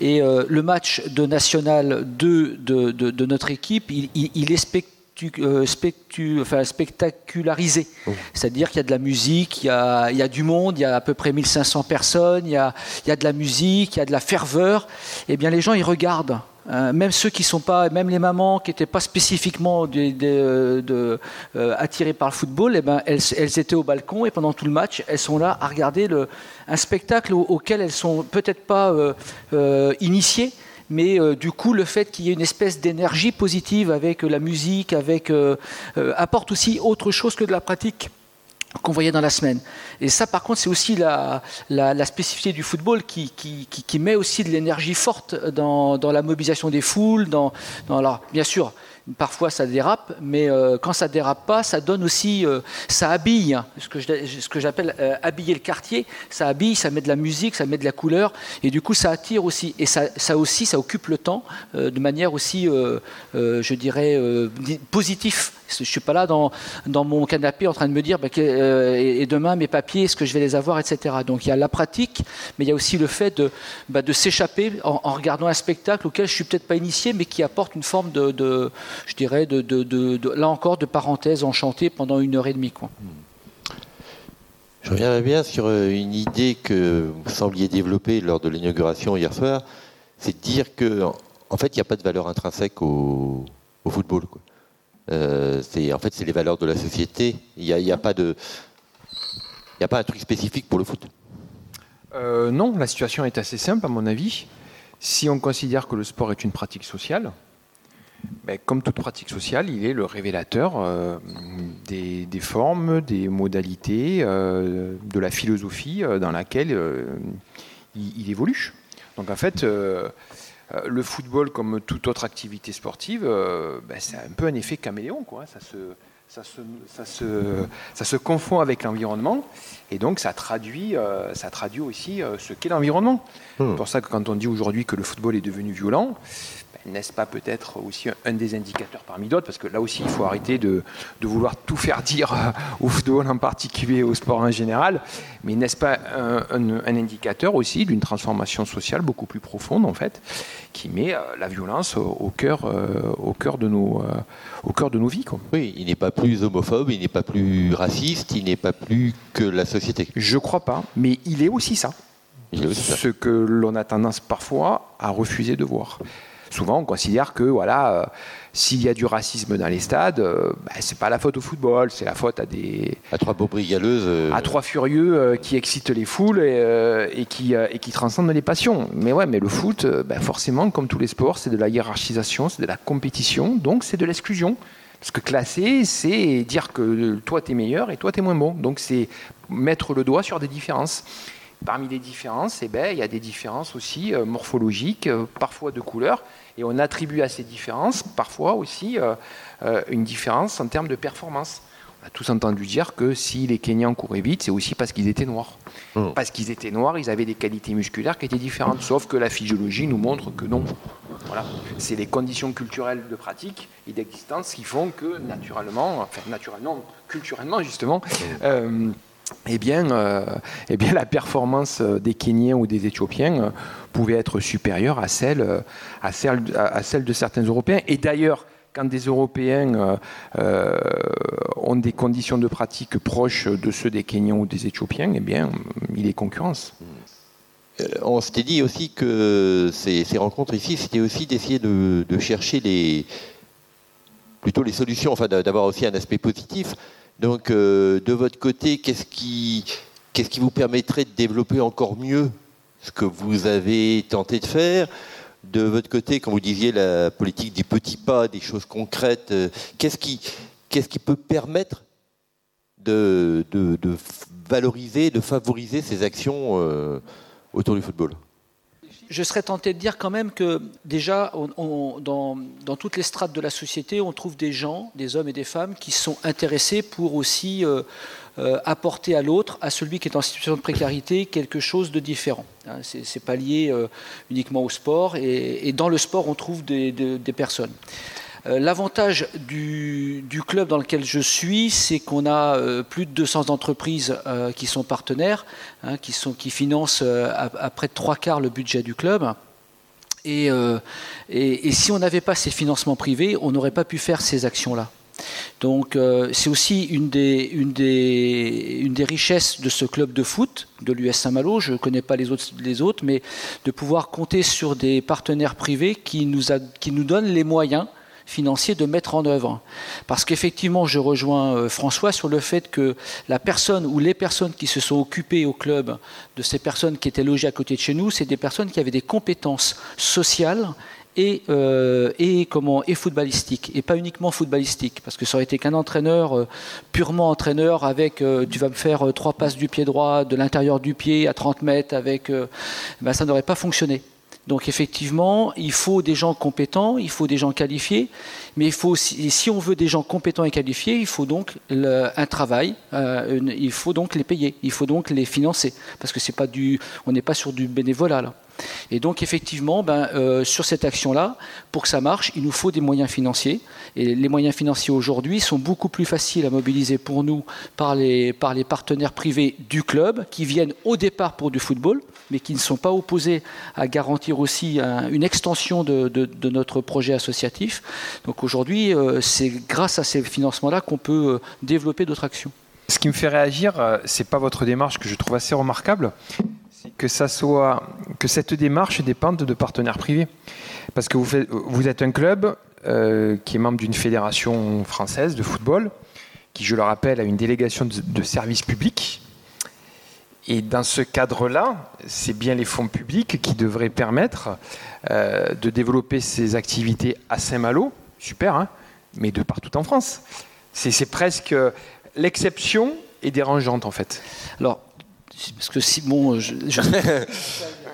Et le match de National 2 de, notre équipe, il, il est spectaculaire euh, enfin, spectacularisé. Oh. C'est-à-dire qu'il y a de la musique, il y a, du monde, il y a à peu près 1500 personnes, il y a, il y a de la musique, il y a de la ferveur. Eh bien, les gens, ils regardent Hein, même ceux qui sont pas, même les mamans qui n'étaient pas spécifiquement de, attirées par le football, eh ben, elles, étaient au balcon et pendant tout le match, elles sont là à regarder le, un spectacle auquel elles sont peut-être pas initiées, mais du coup le fait qu'il y ait une espèce d'énergie positive avec la musique, avec apporte aussi autre chose que de la pratique qu'on voyait dans la semaine. Et ça, par contre, c'est aussi la, spécificité du football qui, met aussi de l'énergie forte dans, la mobilisation des foules. Dans, alors, bien sûr, Parfois, ça dérape, mais euh, quand ça dérape pas, ça donne aussi, euh, ça habille, ce que, ce que j'appelle euh, habiller le quartier. Ça habille, ça met de la musique, ça met de la couleur, et du coup, ça attire aussi. Et ça, ça aussi, ça occupe le temps de manière aussi, je dirais, positif. Je suis pas là dans, mon canapé en train de me dire, bah, et, demain mes papiers, est-ce que je vais les avoir, etc. Donc il y a la pratique, mais il y a aussi le fait de, bah, s'échapper en, regardant un spectacle auquel je suis peut-être pas initié, mais qui apporte une forme de je dirais, de, là encore, de parenthèses enchantées pendant une heure et demie. Je reviendrai bien sur euh, une idée que vous sembliez développer lors de l'inauguration hier soir, c'est de dire que en fait, il n'y a pas de valeur intrinsèque au, football. Euh, en fait, c'est les valeurs de la société. Il n'y a, pas de, il a pas un truc spécifique pour le foot. Euh, non, la situation est assez simple à mon avis. Si on considère que le sport est une pratique sociale, ben, comme toute pratique sociale, il est le révélateur euh, des, formes, des modalités, euh, de la philosophie dans laquelle il, évolue. Donc en fait, le football, comme toute autre activité sportive, ben, c'est un peu un effet caméléon. Quoi. Ça, se, ça, se, ça, se, ça se confond avec l'environnement et donc ça traduit, ça traduit aussi ce qu'est l'environnement. Hmm. C'est pour ça que quand on dit aujourd'hui que le football est devenu violent, n'est-ce pas peut-être aussi un des indicateurs parmi d'autres Parce que là aussi, il faut arrêter de, vouloir tout faire dire au football en particulier, au sport en général. Mais n'est-ce pas un, indicateur aussi d'une transformation sociale beaucoup plus profonde, en fait, qui met euh, la violence au, cœur, euh, au, cœur, de nos, euh, au cœur de nos vies Oui, il n'est pas plus homophobe, il n'est pas plus raciste, il n'est pas plus que la société. Je crois pas, mais il est aussi ça. Il est aussi ça. Ce que l'on a tendance parfois à refuser de voir souvent on considère que voilà, euh, s'il y a du racisme dans les stades, euh, bah, c'est pas la faute au football, c'est la faute à des à trois beaux brigaleuses, euh. à trois furieux qui excitent les foules et, qui et qui transcendent les passions. Mais ouais, mais le foot, bah, forcément, comme tous les sports, c'est de la hiérarchisation, c'est de la compétition, donc c'est de l'exclusion. Parce que classer, c'est dire que toi, tu es meilleur et toi, tu es moins bon. Donc, c'est mettre le doigt sur des différences. Parmi les différences, eh ben, il y a des différences aussi morphologiques, parfois de couleur, et on attribue à ces différences parfois aussi euh, euh, une différence en termes de performance. On a tous entendu dire que si les Kenyans couraient vite, c'est aussi parce qu'ils étaient noirs. Hmm. Parce qu'ils étaient noirs, ils avaient des qualités musculaires qui étaient différentes. Sauf que la physiologie nous montre que non. Voilà. C'est les conditions culturelles de pratique et d'existence qui font que naturellement, enfin naturellement, culturellement justement, hmm. euh, eh bien, euh, eh bien, la performance euh, des Kenyans ou des Éthiopiens euh, pouvait être supérieure à celle, à celle, à celle de certains Européens. Et d'ailleurs, quand des Européens ont des conditions de pratique proches de ceux des Kenyans ou des Éthiopiens, eh bien, il est concurrence. On s'était dit aussi que ces, rencontres ici, c'était aussi d'essayer de, de, chercher les, plutôt les solutions, enfin d'avoir aussi un aspect positif. Donc, euh, de votre côté, qu'est-ce qui, vous permettrait de développer encore mieux ce que vous avez tenté de faire? De votre côté, quand vous disiez la politique des petits pas, des choses concrètes, euh, qu'est-ce qui, peut permettre de, de, valoriser, de favoriser ces actions euh, autour du football? Je serais tenté de dire quand même que déjà, dans, toutes les strates de la société, on trouve des gens, des hommes et des femmes, qui sont intéressés pour aussi euh, euh, apporter à l'autre, à celui qui est en situation de précarité, quelque chose de différent. Hein, Ce n'est pas lié euh, uniquement au sport, et, dans le sport, on trouve des personnes. Euh, l'avantage du, club dans lequel je suis, c'est qu'on a euh, plus de 200 entreprises euh, qui sont partenaires, hein, qui, financent à, près de trois quarts le budget du club. Et, si on n'avait pas ces financements privés, on n'aurait pas pu faire ces actions-là. Donc c'est aussi une des, richesses de ce club de foot, de l'US Saint-Malo, je ne connais pas les autres, mais de pouvoir compter sur des partenaires privés qui nous donnent les moyens financiers de mettre en œuvre. Parce qu'effectivement, je rejoins euh, François sur le fait que la personne ou les personnes qui se sont occupées au club de ces personnes qui étaient logées à côté de chez nous, c'est des personnes qui avaient des compétences sociales et, euh, et, comment, et footballistique, et pas uniquement footballistique, parce que ça aurait été qu'un entraîneur euh, purement entraîneur avec tu vas me faire trois passes du pied droit, de l'intérieur du pied à 30 mètres, avec, ben, ça n'aurait pas fonctionné. Donc effectivement, il faut des gens compétents, il faut des gens qualifiés, mais il faut aussi, si on veut des gens compétents et qualifiés, il faut donc un travail, euh, il faut donc les payer, il faut donc les financer, parce que c'est pas du, on n'est pas sur du bénévolat là. Et donc effectivement, ben, euh, sur cette action-là, pour que ça marche, il nous faut des moyens financiers. Et les moyens financiers aujourd'hui sont beaucoup plus faciles à mobiliser pour nous par les, par les partenaires privés du club, qui viennent au départ pour du football, mais qui ne sont pas opposés à garantir aussi une extension de, notre projet associatif. Donc aujourd'hui, euh, c'est grâce à ces financements-là qu'on peut euh, développer d'autres actions. Ce qui me fait réagir, c'est pas votre démarche que je trouve assez remarquable, que, ça soit, que cette démarche dépende de partenaires privés. Parce que vous, êtes un club euh, qui est membre d'une fédération française de football, qui, je le rappelle, a une délégation de, services publics. Et dans ce cadre-là, c'est bien les fonds publics qui devraient permettre euh, de développer ces activités à Saint-Malo, super, hein, mais de partout en France. C'est presque l'exception est dérangeante en fait. Alors, parce que si, bon, je,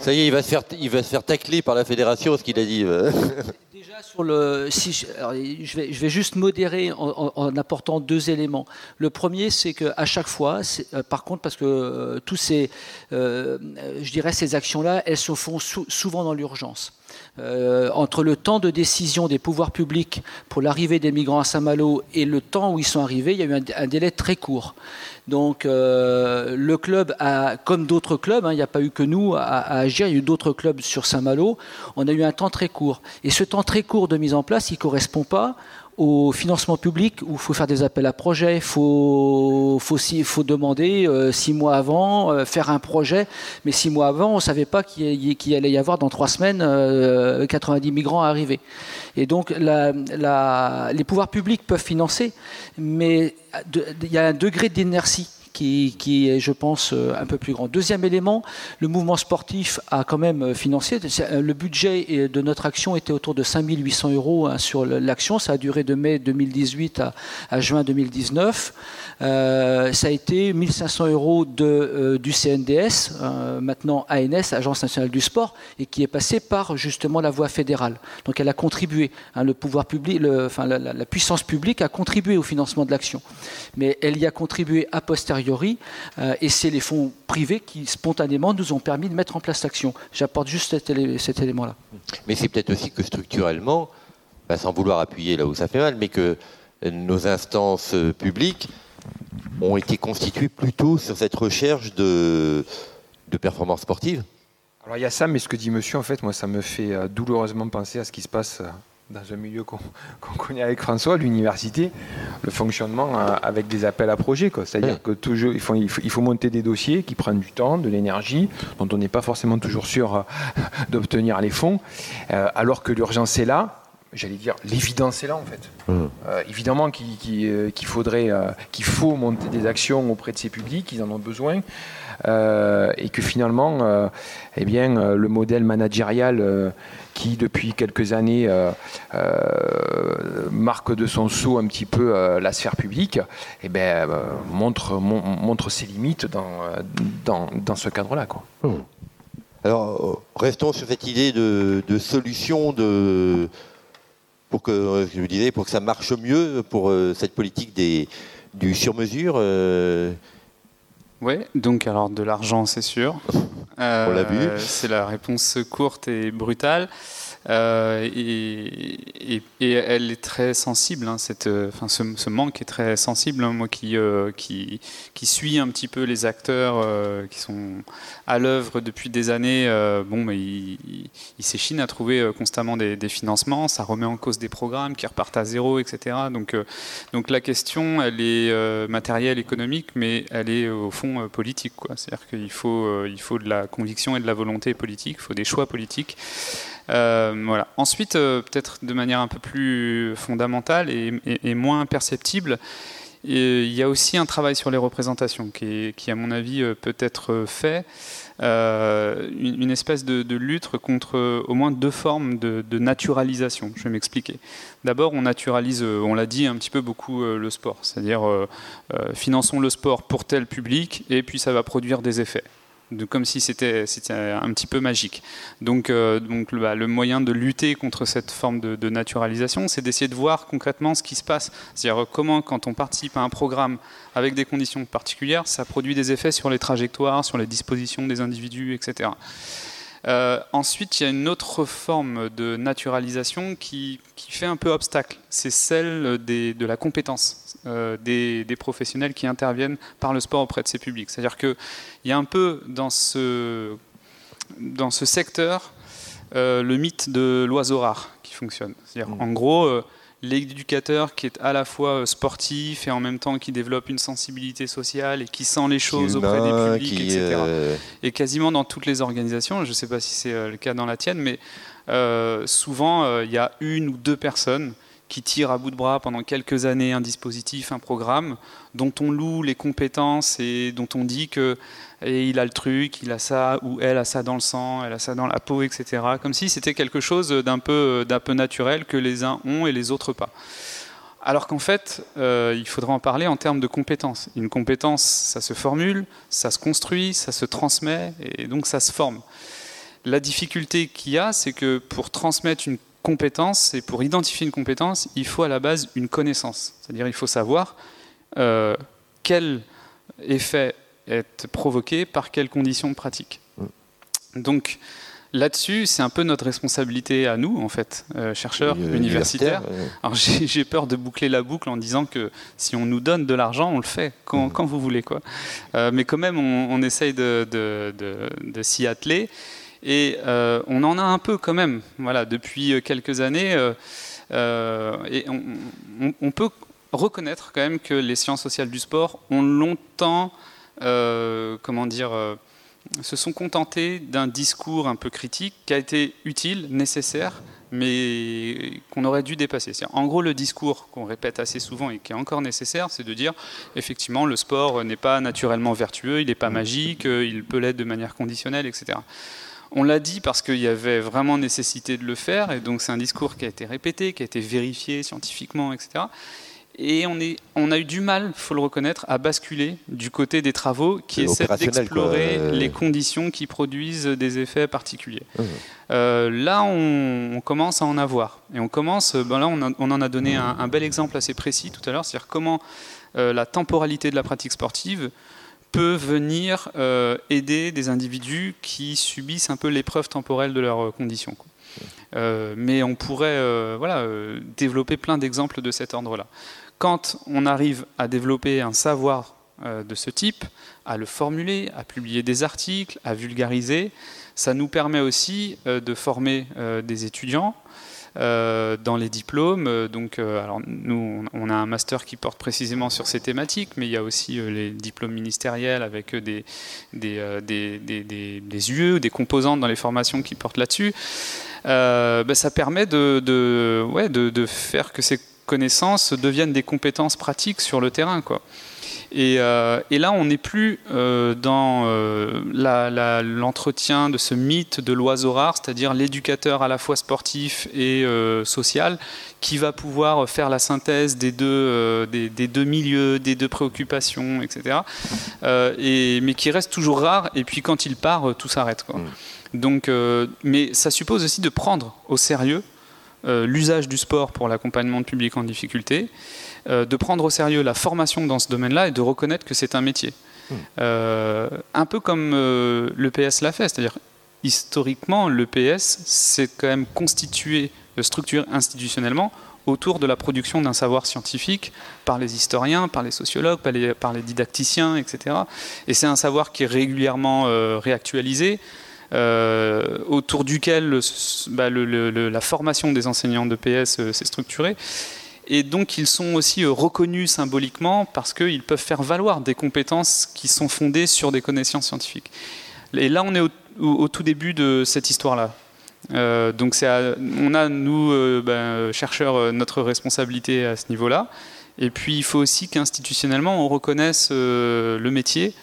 Ça y est, il va se faire, il va se faire tacler par la fédération, ce qu'il a dit. Euh. Déjà sur le, si je, je, vais, je vais juste modérer en, apportant deux éléments. Le premier, c'est qu'à chaque fois, euh, par contre, parce que euh, tous ces, je dirais ces actions-là, elles se font souvent dans l'urgence. Entre le temps de décision des pouvoirs publics pour l'arrivée des migrants à Saint-Malo et le temps où ils sont arrivés, il y a eu un, délai très court. Donc euh, le club, a, comme d'autres clubs, hein, il n'y a pas eu que nous à, agir, il y a eu d'autres clubs sur Saint-Malo, on a eu un temps très court. Et ce temps très court de mise en place, il ne correspond pas au financement public où il faut faire des appels à projets, il faut, faut, demander euh, six mois avant, euh, faire un projet, mais six mois avant, on ne savait pas qu'il allait y avoir dans trois semaines 90 migrants à arriver. Et donc les pouvoirs publics peuvent financer, mais il y a un degré d'inertie qui, est, je pense, euh, un peu plus grand. Deuxième élément, le mouvement sportif a quand même euh, financé. Euh, le budget de notre action était autour de 5800 euros hein, sur l'action. Ça a duré de mai 2018 à, juin 2019. ça a été 1500 euros du CNDS, maintenant ANS, Agence nationale du sport, et qui est passé par justement la voie fédérale. Donc elle a contribué. Hein, le pouvoir public, la, la puissance publique a contribué au financement de l'action. Mais elle y a contribué a posteriori euh, et c'est les fonds privés qui spontanément nous ont permis de mettre en place l'action. J'apporte juste cet, élément-là. Mais c'est peut-être aussi que structurellement, bah, sans vouloir appuyer là où ça fait mal, mais que nos instances publiques ont été constituées plutôt sur cette recherche de, de performance sportive. Alors il y a ça, mais ce que dit monsieur, en fait, moi, ça me fait euh, douloureusement penser à ce qui se passe euh, dans un milieu qu'on connaît avec François, l'université, le fonctionnement euh, avec des appels à projets. C'est-à-dire que toujours, il faut, il, faut, monter des dossiers qui prennent du temps, de l'énergie, dont on n'est pas forcément toujours sûr euh, d'obtenir les fonds, euh, alors que l'urgence est là. J'allais dire, l'évidence est là en fait. évidemment qu'il faudrait, qu'il faut monter des actions auprès de ces publics, ils en ont besoin, et que finalement, eh bien, le modèle managérial qui depuis quelques années euh, euh, marque de son sceau un petit peu euh, la sphère publique, et eh ben, montre, montre ses limites dans, dans, ce cadre-là. Quoi. Hmm. Alors, restons sur cette idée de, solution de, pour que, je disais, pour que ça marche mieux pour cette politique des, du sur-mesure. Oui, donc alors de l'argent, c'est sûr. On l'a vu. C'est la réponse courte et brutale. Euh, et, elle est très sensible. Hein, euh, enfin, ce, manque est très sensible. Hein, moi qui, euh, qui, qui, suis un petit peu les acteurs qui sont à l'œuvre depuis des années, bon, mais il, il s'échine à trouver constamment des, financements. Ça remet en cause des programmes qui repartent à zéro, etc. Donc, donc la question, elle est matérielle, économique, mais elle est au fond politique. C'est-à-dire qu'il faut, il faut de la conviction et de la volonté politique, il faut des choix politiques. Euh, voilà. Ensuite, euh, peut-être de manière un peu plus fondamentale et, moins perceptible, il y a aussi un travail sur les représentations qui, à mon avis, euh, peut être fait. une, espèce de, lutte contre au moins deux formes de, naturalisation. Je vais m'expliquer. D'abord, on naturalise, on l'a dit un petit peu beaucoup, le sport. C'est-à-dire, finançons le sport pour tel public et puis ça va produire des effets comme si c'était un petit peu magique. Donc, euh, donc bah, le, moyen de lutter contre cette forme de, naturalisation, c'est d'essayer de voir concrètement ce qui se passe. C'est-à-dire comment, quand on participe à un programme avec des conditions particulières, ça produit des effets sur les trajectoires, sur les dispositions des individus, etc. Euh, ensuite, il y a une autre forme de naturalisation qui, fait un peu obstacle. C'est celle de la compétence euh, des, professionnels qui interviennent par le sport auprès de ces publics. C'est-à-dire qu'il y a un peu dans ce, dans ce secteur euh, le mythe de l'oiseau rare qui fonctionne. C'est-à-dire, mmh. en gros, l'éducateur qui est à la fois sportif et en même temps qui développe une sensibilité sociale et qui sent les choses auprès des publics, etc. Euh, et quasiment dans toutes les organisations, je ne sais pas si c'est euh, le cas dans la tienne, mais euh, souvent il y a une ou deux personnes qui tirent à bout de bras pendant quelques années un dispositif, un programme, dont on loue les compétences et dont on dit que et il a le truc, il a ça, ou elle a ça dans le sang, elle a ça dans la peau, etc. Comme si c'était quelque chose d'un peu, naturel que les uns ont et les autres pas. Alors qu'en fait, euh, il faudra en parler en termes de compétences. Une compétence, ça se formule, ça se construit, ça se transmet, et donc ça se forme. La difficulté qu'il y a, c'est que pour transmettre une compétence et pour identifier une compétence, il faut à la base une connaissance. C'est-à-dire il faut savoir euh, quel effet est provoqué par quelles conditions pratiques. Mm. Donc là-dessus, c'est un peu notre responsabilité à nous, en fait, euh, chercheurs euh, universitaires. Alors j'ai peur de boucler la boucle en disant que si on nous donne de l'argent, on le fait quand, mm. vous voulez. Quoi. Euh, mais quand même, on, essaye de, s'y atteler. Et on en a un peu quand même, voilà, depuis quelques années. et on, on, peut reconnaître quand même que les sciences sociales du sport ont longtemps comment dire, euh, se sont contentés d'un discours un peu critique qui a été utile, nécessaire, mais qu'on aurait dû dépasser. En gros, le discours qu'on répète assez souvent et qui est encore nécessaire, c'est de dire effectivement le sport n'est pas naturellement vertueux, il n'est pas magique, il peut l'être de manière conditionnelle, etc. On l'a dit parce qu'il y avait vraiment nécessité de le faire, et donc c'est un discours qui a été répété, qui a été vérifié scientifiquement, etc. Et on, est, on a eu du mal, il faut le reconnaître, à basculer du côté des travaux qui essaient d'explorer les conditions qui produisent des effets particuliers. Mmh. Euh, là, on, commence à en avoir. Et on commence, ben là, on, en a donné un, bel exemple assez précis tout à l'heure, c'est-à-dire comment euh, la temporalité de la pratique sportive peut venir euh, aider des individus qui subissent un peu l'épreuve temporelle de leurs conditions. mais on pourrait voilà, développer plein d'exemples de cet ordre-là quand on arrive à développer un savoir euh, de ce type, à le formuler, à publier des articles, à vulgariser, ça nous permet aussi euh, de former euh, des étudiants dans les diplômes. Donc, nous, on a un master qui porte précisément sur ces thématiques, mais il y a aussi les diplômes ministériels avec des, des, des, des, composantes dans les formations qui portent là-dessus. Ben, ça permet de, de faire que ces connaissances deviennent des compétences pratiques sur le terrain. Quoi. Et, euh, là, on n'est plus euh, dans euh, l'entretien de ce mythe de l'oiseau rare, c'est-à-dire l'éducateur à la fois sportif et social, qui va pouvoir faire la synthèse des deux, des, deux milieux, des deux préoccupations, etc. et, mais qui reste toujours rare, et puis quand il part, tout s'arrête. Quoi. Mm. Donc, mais ça suppose aussi de prendre au sérieux l'usage du sport pour l'accompagnement de publics en difficulté, euh, de prendre au sérieux la formation dans ce domaine-là et de reconnaître que c'est un métier. Hmm. un peu comme le PS l'a fait, c'est-à-dire historiquement, le PS s'est quand même constitué, structuré institutionnellement autour de la production d'un savoir scientifique par les historiens, par les sociologues, par les, didacticiens, etc. Et c'est un savoir qui est régulièrement euh, réactualisé, euh, autour duquel bah, la formation des enseignants de PS euh, s'est structurée. Et donc ils sont aussi reconnus symboliquement parce qu'ils peuvent faire valoir des compétences qui sont fondées sur des connaissances scientifiques. Et là, on est au tout début de cette histoire-là. Euh, donc on a, nous, euh, ben, chercheurs, euh, notre responsabilité à ce niveau-là. Et puis il faut aussi qu'institutionnellement, on reconnaisse le métier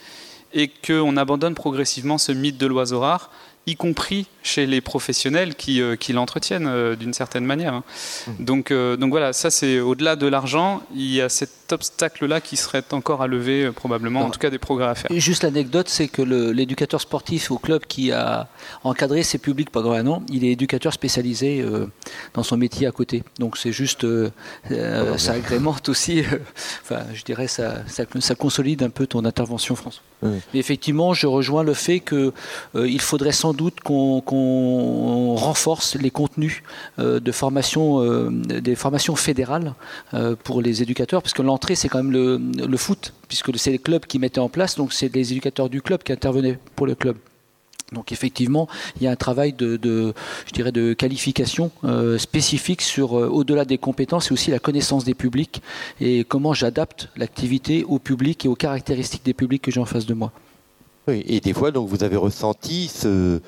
et qu'on abandonne progressivement ce mythe de l'oiseau rare y compris chez les professionnels qui, euh, qui l'entretiennent euh, d'une certaine manière. Hein. Mmh. Donc, euh, donc voilà, ça c'est au-delà de l'argent, il y a cet obstacle-là qui serait encore à lever probablement, en tout cas des progrès à faire. juste l'anecdote, c'est que l'éducateur sportif au club qui a encadré ses publics pendant un an, il est éducateur spécialisé dans son métier à côté. Donc c'est juste, ça agrémente aussi, enfin je dirais, ça, ça, consolide un peu ton intervention François. Mais effectivement, je rejoins le fait qu'il faudrait sans doute qu'on renforce les contenus euh, de formation, euh, des formations fédérales euh, pour les éducateurs, parce que l'entrée, c'est quand même le, foot, puisque c'est les clubs qui mettaient en place, donc c'est les éducateurs du club qui intervenaient pour le club. Donc effectivement, il y a un travail de, je qualification spécifique sur au-delà des compétences et aussi la connaissance des publics et comment j'adapte l'activité au public et aux caractéristiques des publics que j'ai en face de moi. Et des fois, donc, vous avez ressenti ce,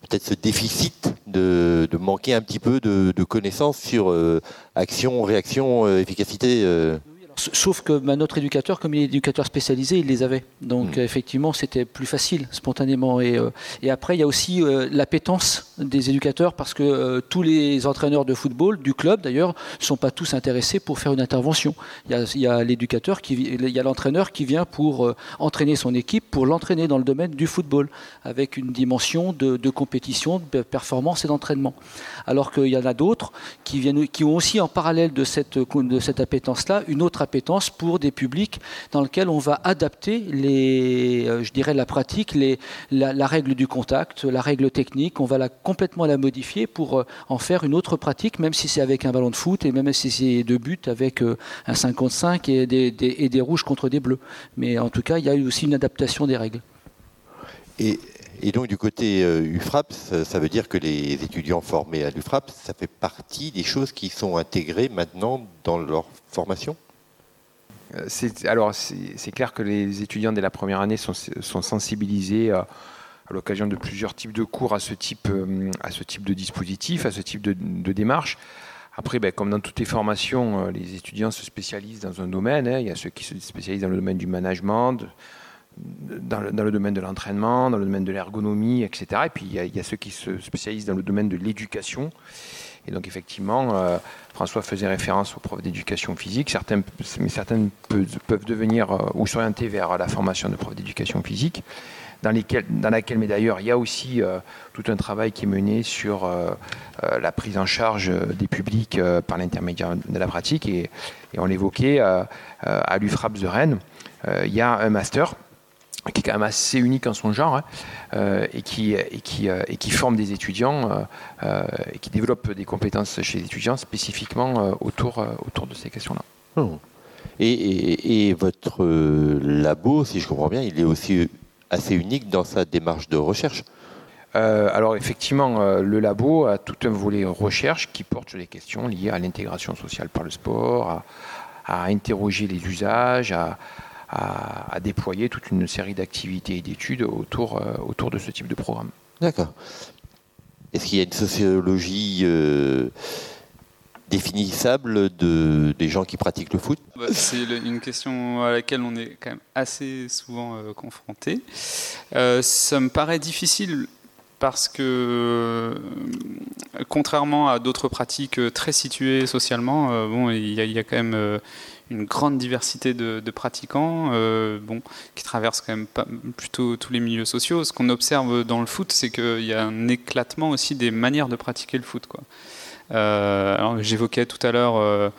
peut-être ce déficit de, manquer un petit peu de, connaissances sur euh, action, réaction, euh, efficacité. Sauf que bah, notre éducateur, comme il est éducateur spécialisé, il les avait. Donc hmm. effectivement, c'était plus facile, spontanément. Et, euh, et, après, il y a aussi euh, l'appétence des éducateurs, parce que euh, tous les entraîneurs de football, du club d'ailleurs, ne sont pas tous intéressés pour faire une intervention. Il y a, l'éducateur, qui, il y a l'entraîneur qui vient pour entraîner son équipe, pour l'entraîner dans le domaine du football, avec une dimension de, de compétition, de performance et d'entraînement. Alors qu'il y en a d'autres qui, viennent, qui ont aussi en parallèle de cette, de cette appétence-là une autre appétence pour des publics dans lesquels on va adapter les, euh, je dirais la pratique, les, la, règle du contact, la règle technique, on va la, complètement la modifier pour euh, en faire une autre pratique, même si c'est avec un ballon de foot et même si c'est deux buts avec euh, un 55 et des, et des rouges contre des bleus. Mais en tout cas, il y a aussi une adaptation des règles. Et et donc du côté UFRAP, ça, veut dire que les étudiants formés à l'UFRAP, ça fait partie des choses qui sont intégrées maintenant dans leur formation? Euh, alors, c'est clair que les étudiants dès la première année sont, sensibilisés à, l'occasion de plusieurs types de cours à ce type, euh, à ce type de dispositif, à ce type de, démarche. Après, ben, comme dans toutes les formations, euh, les étudiants se spécialisent dans un domaine. Hein. Il y a ceux qui se spécialisent dans le domaine du management, dans le, domaine de l'entraînement, dans le domaine de l'ergonomie, etc. Et puis il y, a, ceux qui se spécialisent dans le domaine de l'éducation. Et donc effectivement, euh, François faisait référence aux profs d'éducation physique. Certains, certaines peuvent, devenir euh, ou s'orienter vers la formation de profs d'éducation physique, dans, laquelle, mais d'ailleurs, il y a aussi euh, tout un travail qui est mené sur la prise en charge des publics par l'intermédiaire de la pratique. Et, on l'évoquait à l'UFRAP de Rennes, il y a un master qui est quand même assez unique en son genre, hein, euh, et, qui, et, qui, euh, et qui forme des étudiants euh, et qui développe des compétences chez les étudiants spécifiquement autour, autour de ces questions-là. Oh. Et, et, votre labo, si je comprends bien, il est aussi assez unique dans sa démarche de recherche alors effectivement, le labo a tout un volet recherche qui porte sur les questions liées à l'intégration sociale par le sport, à, à interroger les usages, à, à, déployer toute une série d'activités et d'études autour, euh, autour de ce type de programme. D'accord. Est-ce qu'il y a une sociologie euh, définissable de, des gens qui pratiquent le foot? Bah, C'est une question à laquelle on est quand même assez souvent euh, confronté. ça me paraît difficile parce que, contrairement à d'autres pratiques très situées socialement, bon, il y, y, a quand même une grande diversité de, pratiquants, euh, bon, qui traversent quand même plutôt tous les milieux sociaux. Ce qu'on observe dans le foot, c'est qu'il y a un éclatement aussi des manières de pratiquer le foot. Quoi. j'évoquais tout à l'heure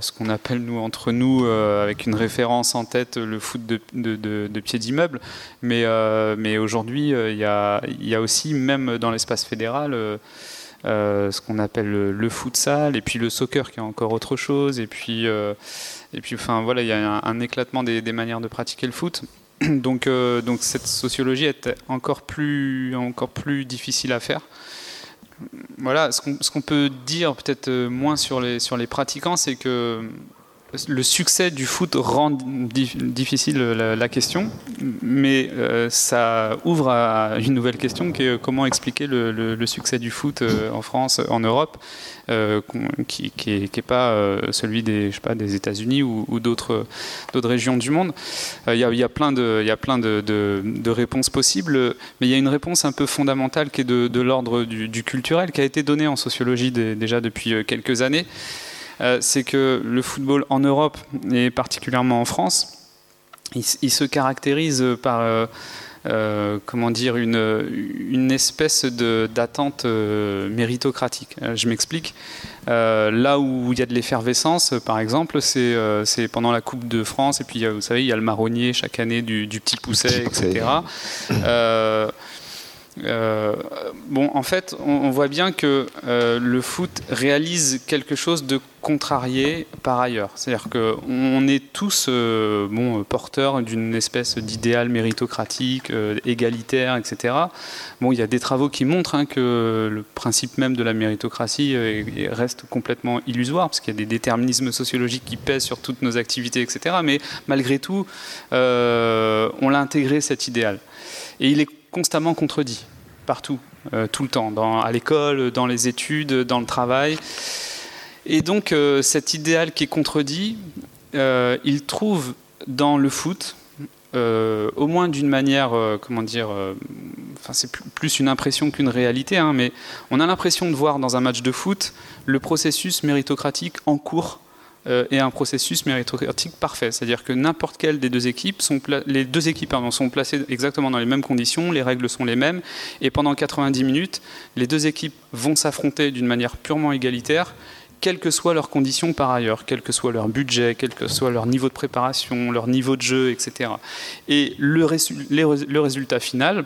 ce qu'on appelle nous entre nous, avec une référence en tête, le foot de, de, pied d'immeuble. Mais, mais aujourd'hui, il y a, y, a, aussi, même dans l'espace fédéral, ce qu'on appelle le, le, futsal, et puis le soccer qui est encore autre chose, et puis, et puis enfin voilà, il y a un, éclatement des, manières de pratiquer le foot. Donc, donc cette sociologie est encore plus, encore plus difficile à faire voilà, ce qu'on peut dire peut-être euh, moins sur les, sur les pratiquants, c'est que le succès du foot rend difficile la, question, mais euh, ça ouvre à une nouvelle question qui est comment expliquer le, succès du foot euh, en France, en Europe, qui n'est pas celui des, États-Unis ou, d'autres régions du monde. Il y, a, plein, de, réponses possibles, mais il y a une réponse un peu fondamentale qui est de, l'ordre du, culturel, qui a été donnée en sociologie déjà depuis quelques années. Euh, c'est que le football en Europe, et particulièrement en France, il, se caractérise par... Euh, euh, comment dire, une, espèce d'attente méritocratique. je m'explique. là où il y a de l'effervescence, par exemple, c'est pendant la Coupe de France, et puis vous savez, il y a le marronnier chaque année du, petit pousset, etc. Euh, bon, en fait, on, voit bien que euh, le foot réalise quelque chose de contrarié par ailleurs. C'est-à-dire qu'on est tous euh, bon, porteurs d'une espèce d'idéal méritocratique, égalitaire, etc. Bon, il y a des travaux qui montrent hein, que le principe même de la méritocratie reste complètement illusoire, parce qu'il y a des déterminismes sociologiques qui pèsent sur toutes nos activités, etc. Mais malgré tout, on l'a intégré cet idéal. Et il est constamment contredit, partout, euh, tout le temps, à l'école, dans les études, dans le travail. Et donc euh, cet idéal qui est contredit, euh, il trouve dans le foot, au moins d'une manière, comment dire, c'est plus une impression qu'une réalité, hein, mais on a l'impression de voir dans un match de foot le processus méritocratique en cours euh, et un processus méritocratique parfait. C'est-à-dire que n'importe quelle des deux équipes, sont les deux équipes sont placées exactement dans les mêmes conditions, les règles sont les mêmes, et pendant 90 minutes, les deux équipes vont s'affronter d'une manière purement égalitaire, quelles que soient leurs conditions par ailleurs, quel que soit leur budget, quel que soit leur niveau de préparation, leur niveau de jeu, etc. Et le, résultat final,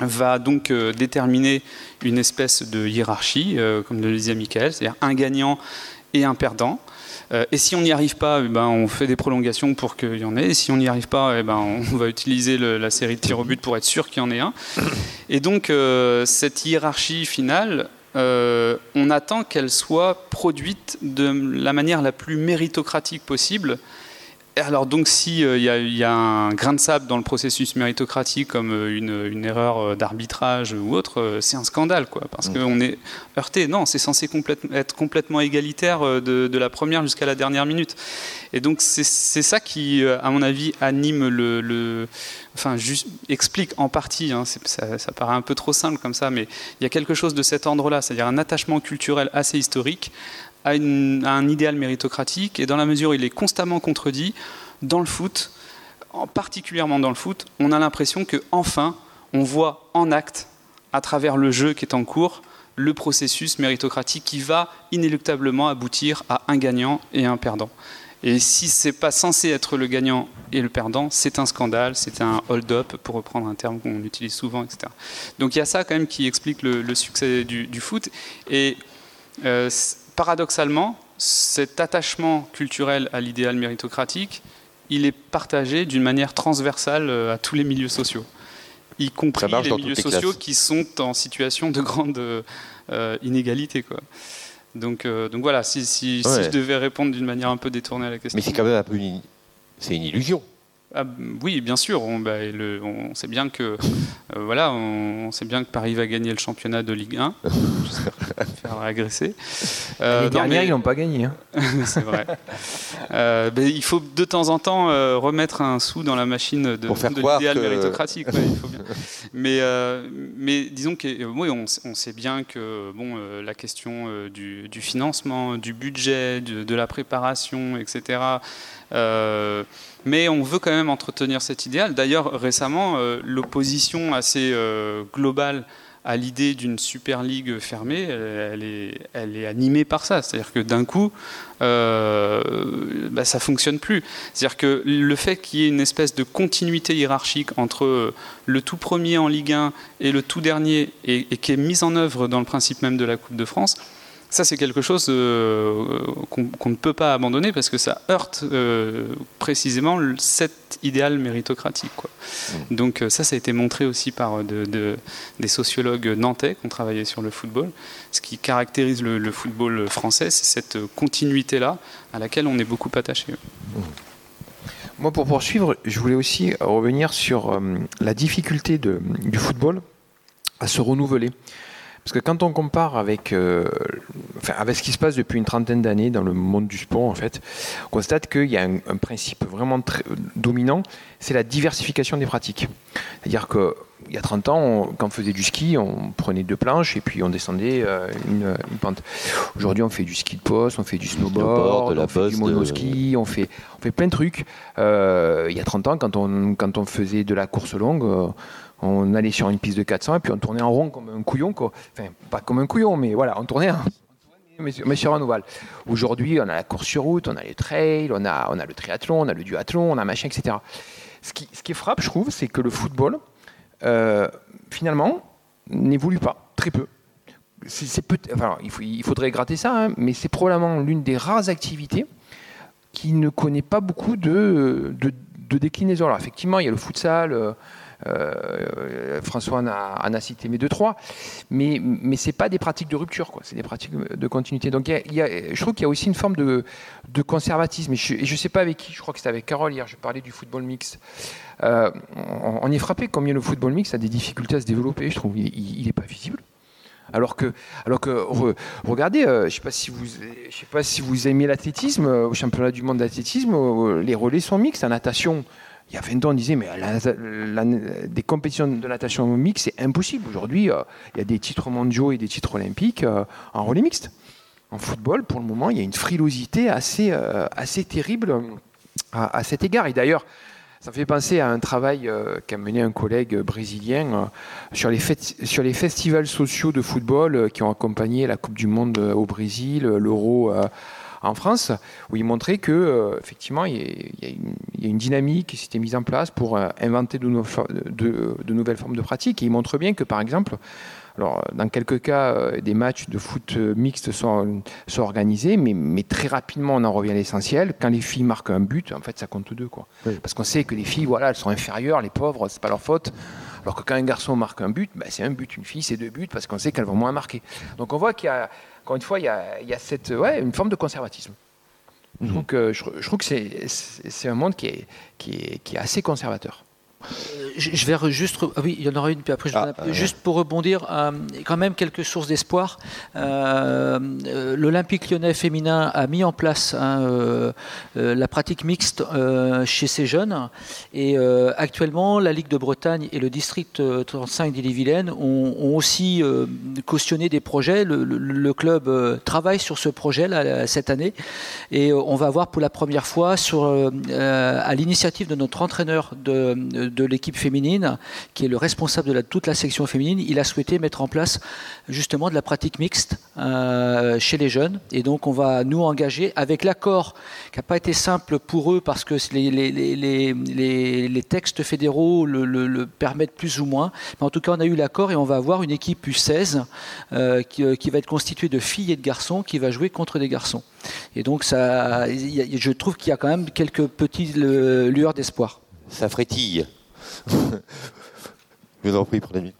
va donc euh, déterminer une espèce de hiérarchie, euh, comme le disait Michael, c'est-à-dire un gagnant et un perdant. Euh, et si on n'y arrive pas, eh ben, on fait des prolongations pour qu'il y en ait. Et si on n'y arrive pas, eh ben, on va utiliser la série de tirs au but pour être sûr qu'il y en ait un. Et donc, euh, cette hiérarchie finale, euh, on attend qu'elle soit produite de la manière la plus méritocratique possible alors donc si euh, il y, a un grain de sable dans le processus méritocratique comme euh, une, erreur euh, d'arbitrage ou autre, c'est un scandale quoi, parce mm. qu'on est heurté. Non, c'est censé être complètement égalitaire de, la première jusqu'à la dernière minute. Et donc c'est ça qui, à mon avis, anime le, enfin juste, explique en partie. Hein, ça, ça, paraît un peu trop simple comme ça, mais il y a quelque chose de cet ordre-là, c'est-à-dire un attachement culturel assez historique à, un idéal méritocratique, et dans la mesure où il est constamment contredit, dans le foot, en particulièrement dans le foot, on a l'impression que enfin on voit en acte, à travers le jeu qui est en cours, le processus méritocratique qui va inéluctablement aboutir à un gagnant et un perdant. Et si c'est pas censé être le gagnant et le perdant, c'est un scandale, c'est un hold-up, pour reprendre un terme qu'on utilise souvent, etc. Donc il y a ça quand même qui explique le, succès du, foot. Et euh, paradoxalement, cet attachement culturel à l'idéal méritocratique, il est partagé d'une manière transversale euh, à tous les milieux sociaux, y compris les milieux sociaux qui sont en situation de grande euh, inégalité. Quoi. Donc, euh, donc voilà, si, si, je devais répondre d'une manière un peu détournée à la question. Mais c'est quand même un peu une, c'est une illusion. Ah, oui, bien sûr. On, bah, on sait bien que euh, voilà, on, sait bien que Paris va gagner le championnat de Ligue 1. faire agresser. Euh, Les derniers, ils n'ont pas gagné. Hein. c'est vrai. Euh, il faut de temps en temps remettre un sou dans la machine de, de l'idéal méritocratique. Mais, mais disons que oui, on, sait bien que bon, la question du, financement, du budget, de la préparation, etc. Mais on veut quand même entretenir cet idéal. D'ailleurs, récemment, euh, l'opposition assez euh, globale à l'idée d'une Super League fermée, elle est, animée par ça. C'est-à-dire que d'un coup, euh, bah, ça fonctionne plus. C'est-à-dire que le fait qu'il y ait une espèce de continuité hiérarchique entre le tout premier en Ligue 1 et le tout dernier, et qui est mise en œuvre dans le principe même de la Coupe de France, ça, c'est quelque chose euh, qu'on ne peut pas abandonner parce que ça heurte euh, précisément cet idéal méritocratique. Quoi. Mm. Donc euh, ça, ça a été montré aussi par de, des sociologues nantais qui ont travaillé sur le football. Ce qui caractérise le, football français, c'est cette continuité-là à laquelle on est beaucoup attaché. Mm. Moi, pour poursuivre, je voulais aussi revenir sur la difficulté de, du football à se renouveler. Parce que quand on compare avec, euh, avec ce qui se passe depuis une trentaine d'années dans le monde du sport, en fait, on constate qu'il y a un, principe vraiment très dominant, c'est la diversification des pratiques. C'est-à-dire qu'il y a 30 ans, quand on faisait du ski, on prenait deux planches et puis on descendait euh, une, pente. Aujourd'hui, on fait du ski de poste, on fait du snowboard, on fait du monoski, on, fait, on fait plein de trucs. Euh, il y a 30 ans, quand on, quand on faisait de la course longue, on allait sur une piste de 400 et puis on tournait en rond comme un couillon. Enfin, pas comme un couillon, mais voilà, on tournait, mais sur un ovale. Aujourd'hui, on a la course sur route, on a les trails, on a, on a le triathlon, on a le duathlon, on a machin, etc. Ce qui, ce qui frappe, je trouve, c'est que le football, euh, finalement, n'évolue pas, très peu. C'est, peut enfin, il, il, faudrait gratter ça, hein, mais c'est probablement l'une des rares activités qui ne connaît pas beaucoup de, de, déclinaisons. Alors effectivement, il y a le futsal, euh, François en a, cité mes deux, trois, mais, mais ce n'est pas des pratiques de rupture, c'est des pratiques de continuité. Donc il y a, je trouve qu'il y a aussi une forme de, de conservatisme. Et je ne sais pas avec qui, je crois que c'était avec Carole hier, je parlais du football mix. Euh, on, est frappé combien le football mix a des difficultés à se développer, je trouve. Il n'est pas visible. Alors que, alors que regardez, euh, je ne sais, pas si vous, sais pas si vous aimez l'athlétisme, au championnat du monde d'athlétisme, les relais sont mixtes. En natation, il y a 20 ans, on disait, mais des compétitions de natation mixte, c'est impossible. Aujourd'hui, euh, il y a des titres mondiaux et des titres olympiques euh, en relais mixte. En football, pour le moment, il y a une frilosité assez, euh, assez terrible à, cet égard. Et d'ailleurs, ça fait penser à un travail qu'a mené un collègue brésilien sur, les sur les festivals sociaux de football qui ont accompagné la Coupe du Monde au Brésil, l'Euro en France, où il montrait que euh, effectivement il y, a une, dynamique qui s'était mise en place pour euh, inventer de, nouvelles formes de pratiques. Et il montre bien que par exemple, alors, dans quelques cas, euh, des matchs de foot mixtes sont, organisés, mais, très rapidement, on en revient à l'essentiel. Quand les filles marquent un but, en fait, ça compte deux. Quoi. Parce qu'on sait que les filles, voilà, elles sont inférieures, les pauvres, c'est pas leur faute. Alors que quand un garçon marque un but, ben, c'est un but. Une fille, c'est deux buts, parce qu'on sait qu'elles vont moins marquer. Donc on voit qu'il y a encore une fois, il y a, cette, ouais, une forme de conservatisme. Donc, mhm. je, je, trouve que c'est un monde qui est, qui est, qui est assez conservateur. Euh, je vais juste. Ah oui, il y en aura une, puis après, je ah, juste pour rebondir, euh, quand même quelques sources d'espoir. Euh, L'Olympique lyonnais féminin a mis en place hein, la pratique mixte chez ces jeunes. Et actuellement, la Ligue de Bretagne et le district 35 d'Ille-et-Vilaine ont, aussi cautionné des projets. Le, club travaille sur ce projet là, cette année. Et on va voir pour la première fois, sur, à l'initiative de notre entraîneur de de l'équipe féminine, qui est le responsable de toute la section féminine, il a souhaité mettre en place justement de la pratique mixte euh, chez les jeunes. Et donc on va nous engager avec l'accord qui n'a pas été simple pour eux parce que les, les, textes fédéraux le, permettent plus ou moins. Mais en tout cas, on a eu l'accord et on va avoir une équipe U16 euh, qui, qui va être constituée de filles et de garçons qui va jouer contre des garçons. Et donc ça, je trouve qu'il y a quand même quelques petites lueurs d'espoir. Ça frétille. Je vous en prie, prenez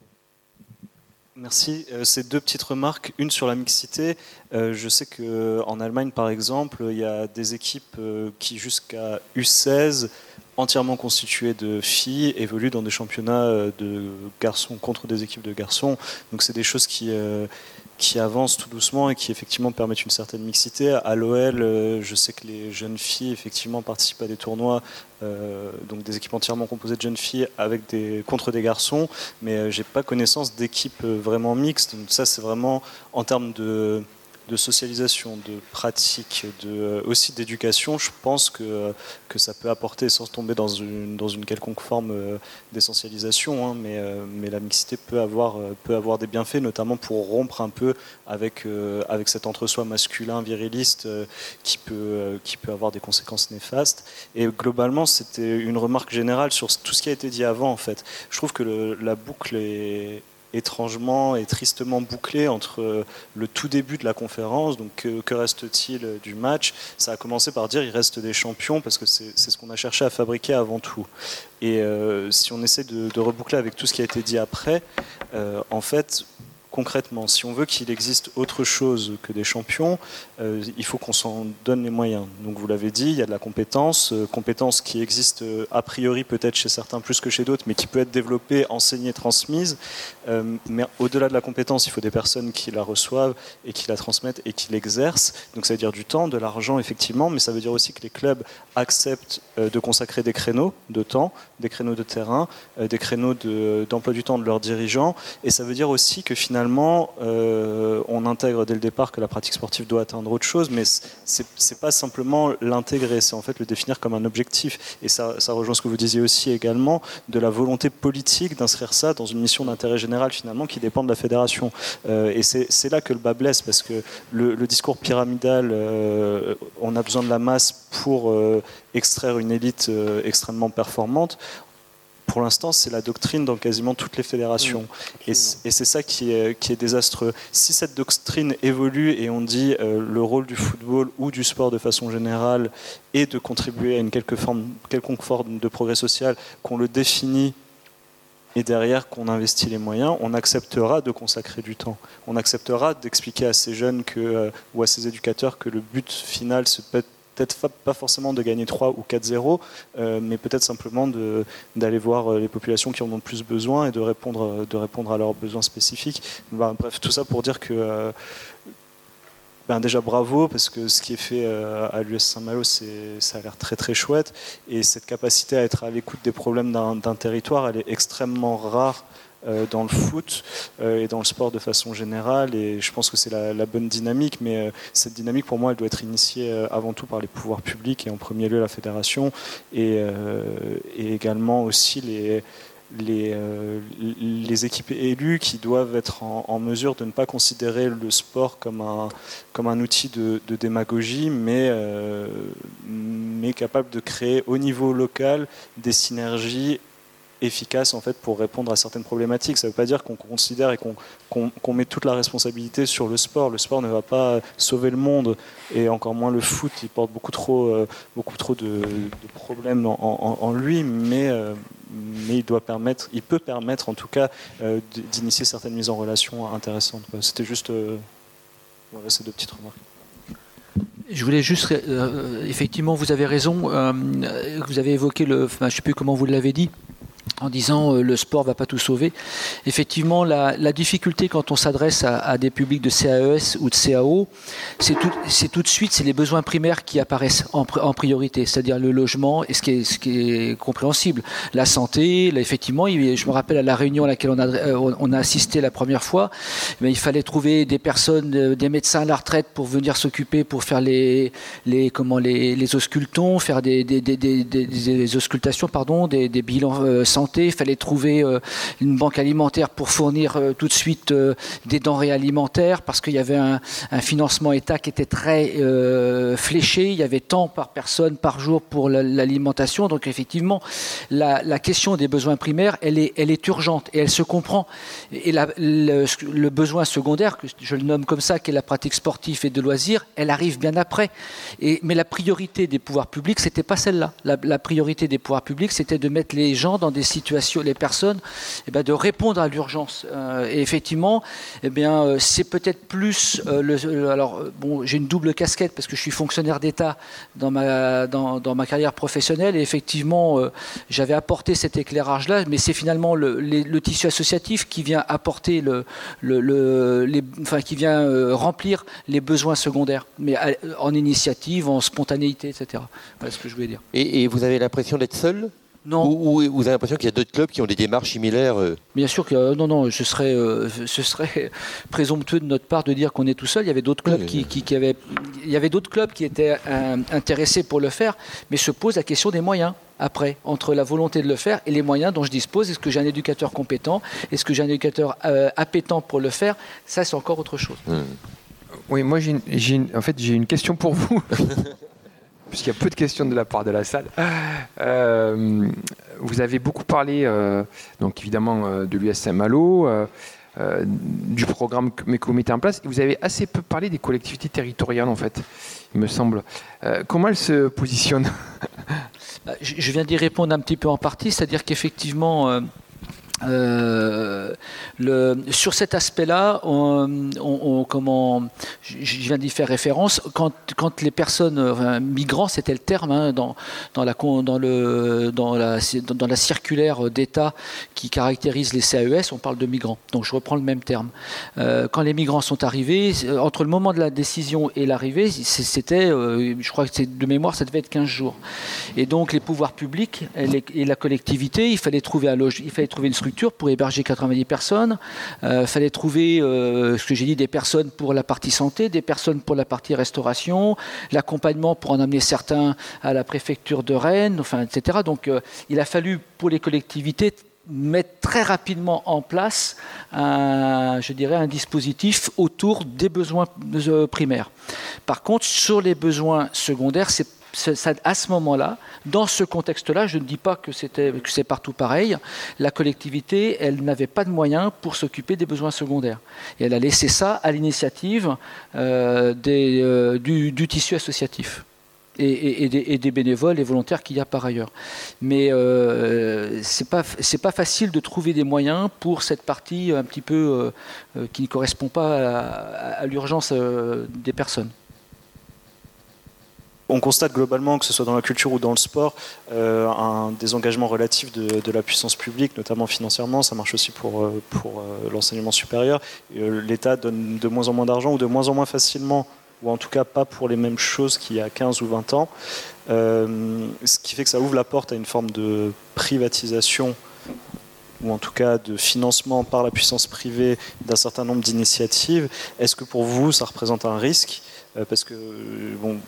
Merci. Euh, ces deux petites remarques. Une sur la mixité. Euh, je sais qu'en Allemagne, par exemple, il y a des équipes euh, qui, jusqu'à U16, entièrement constituées de filles, évoluent dans des championnats de garçons contre des équipes de garçons. Donc, c'est des choses qui qui avancent tout doucement et qui effectivement permettent une certaine mixité. À l'OL, euh, je sais que les jeunes filles effectivement participent à des tournois, euh, donc des équipes entièrement composées de jeunes filles avec des contre des garçons, mais euh, j'ai pas connaissance d'équipes vraiment mixtes. Donc ça, c'est vraiment en termes de de socialisation, de pratique, de, aussi d'éducation, je pense que, que ça peut apporter, sans tomber dans une, dans une quelconque forme d'essentialisation, hein, mais, mais la mixité peut avoir, peut avoir des bienfaits, notamment pour rompre un peu avec, avec cet entre-soi masculin viriliste qui, peut, qui peut avoir des conséquences néfastes. Et globalement, c'était une remarque générale sur tout ce qui a été dit avant, en fait. Je trouve que la boucle est étrangement et tristement bouclée entre le tout début de la conférence, donc que, reste-t-il du match? Ça a commencé par dire il reste des champions parce que c'est ce qu'on a cherché à fabriquer avant tout. Et euh, si on essaie de, reboucler avec tout ce qui a été dit après, euh, en fait, concrètement, si on veut qu'il existe autre chose que des champions, euh, il faut qu'on s'en donne les moyens. Donc vous l'avez dit, il y a de la compétence, euh, compétence qui existe euh, a priori peut-être chez certains plus que chez d'autres, mais qui peut être développée, enseignée, transmise. mais au-delà de la compétence, il faut des personnes qui la reçoivent et qui la transmettent et qui l'exercent. Donc ça veut dire du temps, de l'argent effectivement, mais ça veut dire aussi que les clubs acceptent de consacrer des créneaux de temps, des créneaux de terrain, des créneaux d'emploi du temps de leurs dirigeants. Et ça veut dire aussi que finalement, finalement, euh, on intègre dès le départ que la pratique sportive doit atteindre autre chose, mais c'est pas simplement l'intégrer, c'est en fait le définir comme un objectif. Et ça, rejoint ce que vous disiez aussi également de la volonté politique d'inscrire ça dans une mission d'intérêt général finalement qui dépend de la fédération. Euh, et c'est là que le bas blesse parce que le, discours pyramidal, euh, on a besoin de la masse pour extraire une élite extrêmement performante pour l'instant, c'est la doctrine dans quasiment toutes les fédérations. Mmh, et c'est ça qui est, qui est, désastreux. Si cette doctrine évolue et on dit euh, le rôle du football ou du sport de façon générale est de contribuer à une quelque forme, quelconque forme de progrès social, qu'on le définit et derrière qu'on investit les moyens, on acceptera de consacrer du temps. On acceptera d'expliquer à ces jeunes que, euh, ou à ces éducateurs que le but final, se peut peut-être pas forcément de gagner 3 ou 4-0, euh, mais peut-être simplement d'aller voir euh, les populations qui en ont le plus besoin et de répondre, euh, de répondre à leurs besoins spécifiques. Ben, bref, tout ça pour dire que ben déjà bravo parce que ce qui est fait à l'US Saint-Malo, ça a l'air très très chouette et cette capacité à être à l'écoute des problèmes d'un territoire, elle est extrêmement rare dans le foot euh, et dans le sport de façon générale. Et je pense que c'est la, bonne dynamique, mais euh, cette dynamique, pour moi, elle doit être initiée avant tout par les pouvoirs publics et en premier lieu la fédération et, également aussi les, les, équipes élues qui doivent être en, mesure de ne pas considérer le sport comme un, comme un outil de, de démagogie, mais, mais capable de créer au niveau local des synergies efficace en fait pour répondre à certaines problématiques. Ça ne veut pas dire qu'on considère et qu'on met toute la responsabilité sur le sport. Le sport ne va pas sauver le monde et encore moins le foot. Il porte beaucoup trop, euh, beaucoup trop de, problèmes en, lui, mais, euh, mais il doit permettre, il peut permettre en tout cas euh, d'initier certaines mises en relation intéressantes. C'était juste voilà, ces deux petites remarques. Je voulais juste, effectivement, vous avez raison. vous avez évoqué le, je ne sais plus comment vous l'avez dit, en disant euh, le sport va pas tout sauver. Effectivement, la, difficulté quand on s'adresse à, des publics de CAES ou de CAO, c'est tout, de suite c'est les besoins primaires qui apparaissent en, priorité, c'est-à-dire le logement et ce qui est, compréhensible, la santé. Effectivement, je me rappelle à la réunion à laquelle on a, euh, a assisté la première fois, mais il fallait trouver des personnes, euh, des médecins à la retraite pour venir s'occuper, pour faire les, comment les, auscultons, faire des, auscultations, pardon, des, bilans santé il fallait trouver euh, une banque alimentaire pour fournir euh, tout de suite euh, des denrées alimentaires parce qu'il y avait un, financement État qui était très fléché. Il y avait tant par personne par jour pour l'alimentation. Donc effectivement, la, question des besoins primaires, elle est, elle est urgente et elle se comprend. Et le, besoin secondaire, que je le nomme comme ça, qui est la pratique sportive et de loisirs, elle arrive bien après. Mais la priorité des pouvoirs publics, c'était pas celle-là. La, la priorité des pouvoirs publics, c'était de mettre les gens dans des les personnes, eh bien, de répondre à l'urgence. Euh, et effectivement, eh euh, c'est peut-être plus euh, le, alors bon, j'ai une double casquette parce que je suis fonctionnaire d'État dans ma dans, ma carrière professionnelle et effectivement, j'avais apporté cet éclairage-là, mais c'est finalement le, le, tissu associatif qui vient apporter le, le les, enfin, qui vient remplir les besoins secondaires, mais en initiative, en spontanéité, etc. Voilà ce que je voulais dire. Et, et vous avez l'impression d'être seul? Non. Ou, vous avez l'impression qu'il y a d'autres clubs qui ont des démarches similaires Bien sûr que non, non, ce serait, ce serait présomptueux de notre part de dire qu'on est tout seul. Il y avait d'autres clubs qui, qui, avaient, il y avait d'autres clubs qui étaient intéressés pour le faire, mais se pose la question des moyens après, entre la volonté de le faire et les moyens dont je dispose. Est-ce que j'ai un éducateur compétent? Est-ce que j'ai un éducateur appétent pour le faire? Ça, c'est encore autre chose. Hmm. Oui, moi, j'ai en fait, j'ai une question pour vous. puisqu'il y a peu de questions de la part de la salle. Euh, vous avez beaucoup parlé, euh, donc évidemment, euh, de l'USM Malo, du programme que MECO mettait en place, vous avez assez peu parlé des collectivités territoriales, en fait, il me semble. comment elles se positionnent? Bah, Je viens d'y répondre un petit peu en partie, c'est-à-dire qu'effectivement, euh, sur cet aspect-là, comment, je viens d'y faire référence. Quand, les personnes migrants, c'était le terme hein, dans, la, circulaire d'État qui caractérise les CAES, on parle de migrants. Donc je reprends le même terme. Euh, quand les migrants sont arrivés, entre le moment de la décision et l'arrivée, c'était, euh, je crois que de mémoire, ça devait être 15 jours. Et donc les pouvoirs publics et, et la collectivité, il fallait trouver un logement, il fallait trouver une structure pour héberger 90 personnes. Il euh, fallait trouver, euh, ce que j'ai dit, des personnes pour la partie santé, des personnes pour la partie restauration, l'accompagnement pour en amener certains à la préfecture de Rennes, enfin, etc. Donc euh, il a fallu pour les collectivités mettre très rapidement en place un, je dirais, un dispositif autour des besoins primaires. Par contre, sur les besoins secondaires, c'est à ce moment-là, dans ce contexte-là, je ne dis pas que c'est partout pareil, la collectivité, elle n'avait pas de moyens pour s'occuper des besoins secondaires. Elle a laissé ça à l'initiative euh, euh, du, tissu associatif. Et, des, bénévoles et volontaires qu'il y a par ailleurs. Mais euh, ce n'est pas, facile de trouver des moyens pour cette partie un petit peu qui ne correspond pas à l'urgence des personnes on constate globalement, que ce soit dans la culture ou dans le sport, euh, un désengagement relatif de, la puissance publique, notamment financièrement. Ça marche aussi pour, euh, euh, l'enseignement supérieur. L'État donne de moins en moins d'argent ou de moins en moins facilement, ou en tout cas pas pour les mêmes choses qu'il y a 15 ou 20 ans. ce qui fait que ça ouvre la porte à une forme de privatisation ou en tout cas de financement par la puissance privée d'un certain nombre d'initiatives. Est-ce que pour vous, ça représente un risque? Parce que, bon,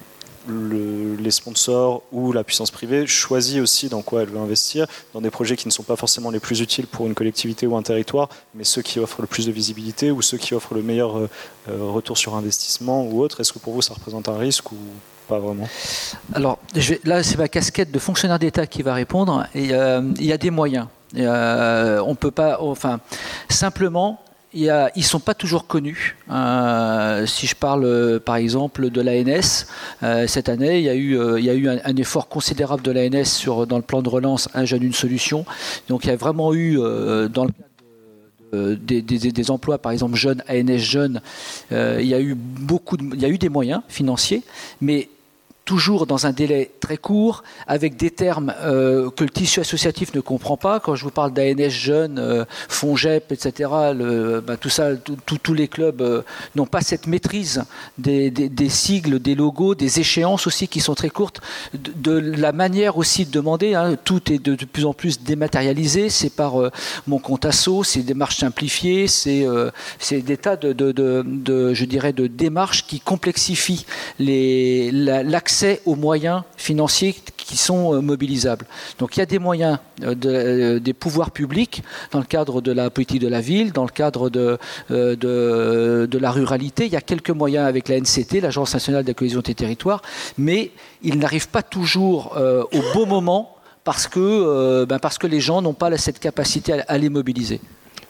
les sponsors ou la puissance privée choisit aussi dans quoi elle veut investir, dans des projets qui ne sont pas forcément les plus utiles pour une collectivité ou un territoire, mais ceux qui offrent le plus de visibilité ou ceux qui offrent le meilleur euh, euh, retour sur investissement ou autre. Est-ce que pour vous ça représente un risque ou pas vraiment? Alors là, c'est ma casquette de fonctionnaire d'État qui va répondre. Euh, il y a des moyens. on peut pas, enfin, simplement, ils ne sont pas toujours connus. Euh, si je parle euh, par exemple de l'ANS, euh, cette année, il y a eu, un, effort considérable de l'ANS dans le plan de relance Un jeune, une solution. Donc il y a vraiment eu, dans le des, des, emplois, par exemple jeunes, ANS jeunes, il y a eu il y a eu des moyens financiers, mais toujours dans un délai très court, avec des termes euh, que le tissu associatif ne comprend pas. Quand je vous parle d'ANS jeunes, euh, FONGEP, etc., bah, tout ça, tous les clubs euh, n'ont pas cette maîtrise des, sigles, des logos, des échéances aussi qui sont très courtes, de, la manière aussi de demander. Hein, tout est de, plus en plus dématérialisé. C'est par mon compte asso, c'est des démarches simplifiées, c'est des tas de, de, je dirais, de démarches qui complexifient l'accès aux moyens financiers qui sont euh, mobilisables. Donc il y a des moyens euh, euh, des pouvoirs publics dans le cadre de la politique de la ville, dans le cadre de, de, la ruralité. Il y a quelques moyens avec la NCT, l'Agence nationale de la cohésion des territoires, mais ils n'arrivent pas toujours au bon moment parce que, ben parce que les gens n'ont pas cette capacité à, les mobiliser.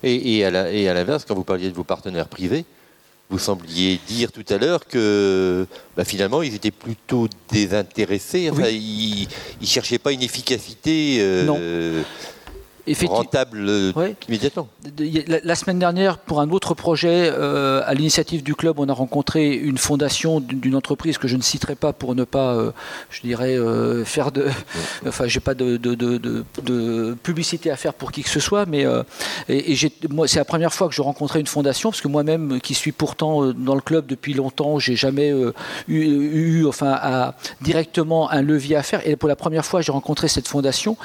Et à l'inverse, quand vous parliez de vos partenaires privés, vous sembliez dire tout à l'heure que bah, finalement ils étaient plutôt désintéressés. ils ne cherchaient pas une efficacité. Euh, non. Rentable euh, immédiatement. La, semaine dernière, pour un autre projet, euh, à l'initiative du club, on a rencontré une fondation d'une entreprise que je ne citerai pas pour ne pas, euh, je dirais, faire de. Enfin, j'ai pas de, de, publicité à faire pour qui que ce soit, mais et, moi, c'est la première fois que je rencontrais une fondation, parce que moi-même, qui suis pourtant dans le club depuis longtemps, j'ai jamais eu, enfin, à, directement un levier à faire. Et pour la première fois, j'ai rencontré cette fondation,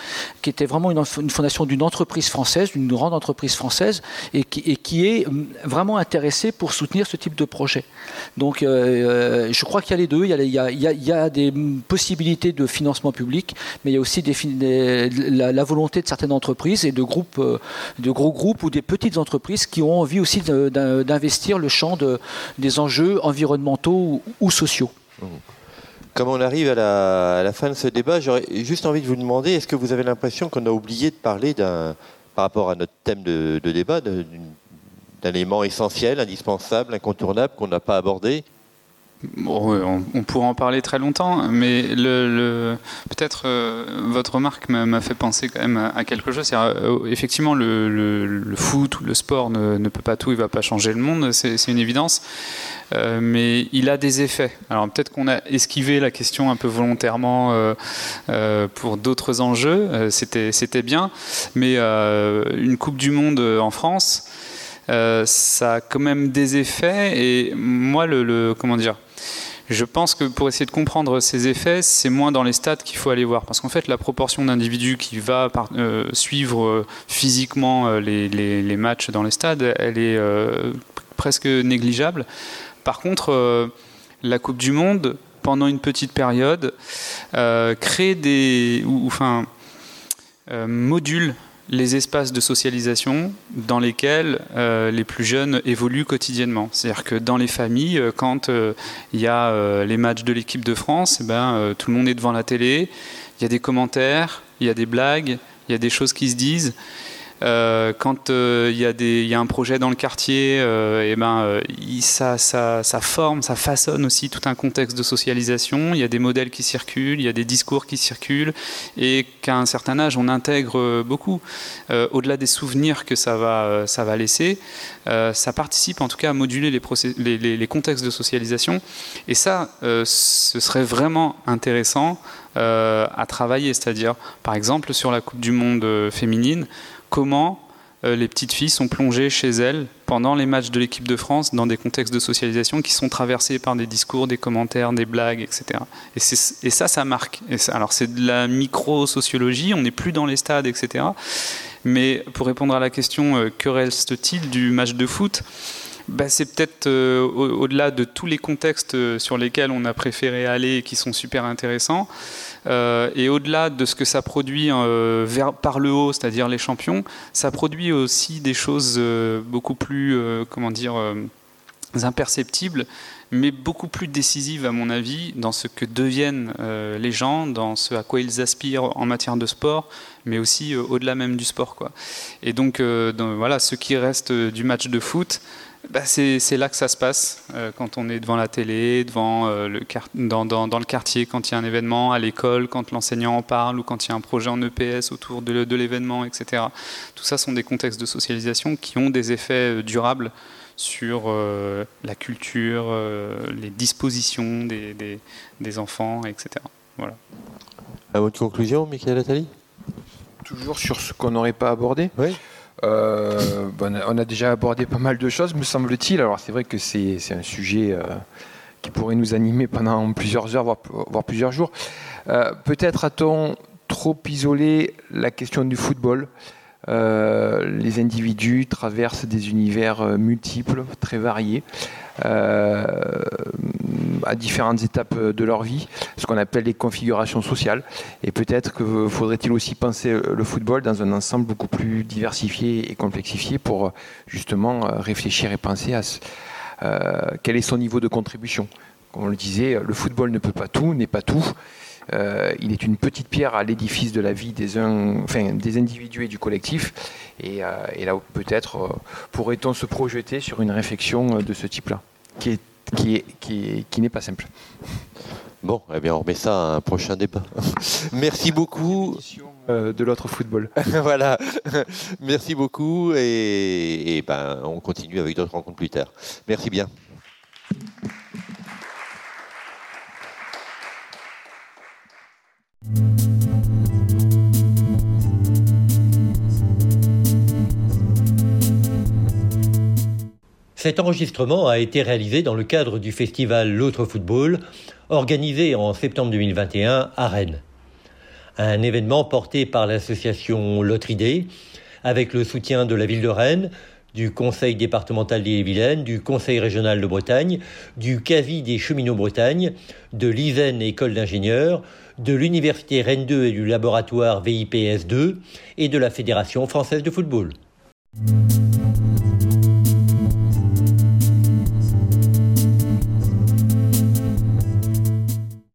qui était vraiment une, une fondation d'une entreprise française, d'une grande entreprise française, et qui, est hum, vraiment intéressée pour soutenir ce type de projet. Donc euh, euh, je crois qu'il y a les deux, il y a, des possibilités de financement public, mais il y a aussi la, volonté de certaines entreprises et de, groupes, euh, de gros groupes ou des petites entreprises qui ont envie aussi d'investir le champ des enjeux environnementaux ou, sociaux. Mmh. Comme on arrive à la, fin de ce débat, j'aurais juste envie de vous demander, est-ce que vous avez l'impression qu'on a oublié de parler par rapport à notre thème de, débat, d'un élément essentiel, indispensable, incontournable qu'on n'a pas abordé? On, pourrait en parler très longtemps, mais peut-être euh, votre remarque m'a fait penser quand même à, quelque chose. Euh, effectivement, le, foot ou le sport ne, peut pas tout, il ne va pas changer le monde, c'est une évidence. Euh, mais il a des effets. Alors peut-être qu'on a esquivé la question un peu volontairement pour d'autres enjeux, c'était bien, mais une Coupe du Monde en France, ça a quand même des effets. Et moi, comment dire je pense que pour essayer de comprendre ces effets, c'est moins dans les stats qu'il faut aller voir. Parce qu'en fait, la proportion d'individus qui va euh, suivre euh, physiquement euh, les, matchs dans les stades, elle est presque négligeable. Par contre, la Coupe du Monde, pendant une petite période, crée des. ou enfin module les espaces de socialisation dans lesquels euh, les plus jeunes évoluent quotidiennement. C'est-à-dire que dans les familles, euh, quand euh, il y a les matchs de l'équipe de France, eh ben, tout le monde est devant la télé, il y a des commentaires, il y a des blagues, il y a des choses qui se disent. Euh, quand euh, il y, a un projet dans le quartier, et euh, eh ben, ça, forme, ça façonne aussi tout un contexte de socialisation. Il y a des modèles qui circulent, il y a des discours qui circulent, et qu'à un certain âge, on intègre beaucoup. Au-delà des souvenirs que ça va, laisser, ça participe en tout cas à moduler les contextes de socialisation. Et ça, ce serait vraiment intéressant à travailler, c'est-à-dire, par exemple, sur la Coupe du Monde féminine, comment euh, les petites filles sont plongées chez elles pendant les matchs de l'équipe de France dans des contextes de socialisation qui sont traversés par des discours, des commentaires, des blagues, etc. Et, ça, ça marque. alors c'est de la micro-sociologie, on n'est plus dans les stades, etc. Mais pour répondre à la question, euh, que reste-t-il du match de foot? Bah, c'est peut-être euh, au-delà de tous les contextes sur lesquels on a préféré aller et qui sont super intéressants. Euh, et au-delà de ce que ça produit euh, vers, par le haut, c'est-à-dire les champions, ça produit aussi des choses euh, beaucoup plus, comment dire, imperceptibles, mais beaucoup plus décisives à mon avis dans ce que deviennent les gens, dans ce à quoi ils aspirent en matière de sport, mais aussi au-delà même du sport. Et donc, voilà, ce qui reste du match de foot, bah, c'est là que ça se passe, euh, quand on est devant la télé, devant, euh, le dans, le quartier, quand il y a un événement, à l'école, quand l'enseignant en parle, ou quand il y a un projet en EPS autour de, l'événement, etc. Tout ça sont des contextes de socialisation qui ont des effets euh, durables sur la culture, les dispositions des, des, des, enfants, etc. Voilà. À votre conclusion, Michael Attali? Toujours sur ce qu'on n'aurait pas abordé Oui. Euh, on a déjà abordé pas mal de choses, me semble-t-il. Alors c'est vrai que c'est un sujet euh, qui pourrait nous animer pendant plusieurs heures, voire, plusieurs jours. Euh, peut-être a-t-on trop isolé la question du football? Les individus traversent des univers multiples, très variés. Euh, à différentes étapes de leur vie, ce qu'on appelle les configurations sociales. Et peut-être que faudrait-il aussi penser le football dans un ensemble beaucoup plus diversifié et complexifié pour justement réfléchir et penser à euh, quel est son niveau de contribution. Comme on le disait, le football ne peut pas tout, n'est pas tout. Euh, il est une petite pierre à l'édifice de la vie des, enfin, des individus et du collectif. Et, euh, là, peut-être euh, pourrait-on se projeter sur une réflexion de ce type-là, qui est qui, est, qui, qui n'est pas simple. Bon, eh bien, on remet ça à un prochain débat. Merci beaucoup. de l'autre football. voilà. Merci beaucoup et, et ben, on continue avec d'autres rencontres plus tard. Merci bien. Cet enregistrement a été réalisé dans le cadre du festival L'autre football, organisé en septembre 2021 à Rennes. Un événement porté par l'association L'autre avec le soutien de la ville de Rennes, du Conseil départemental d'Ille-et-Vilaine, du Conseil régional de Bretagne, du CAVI des cheminots Bretagne, de l'ISEN École d'ingénieurs, de l'Université Rennes 2 et du laboratoire VIPS 2 et de la Fédération française de football.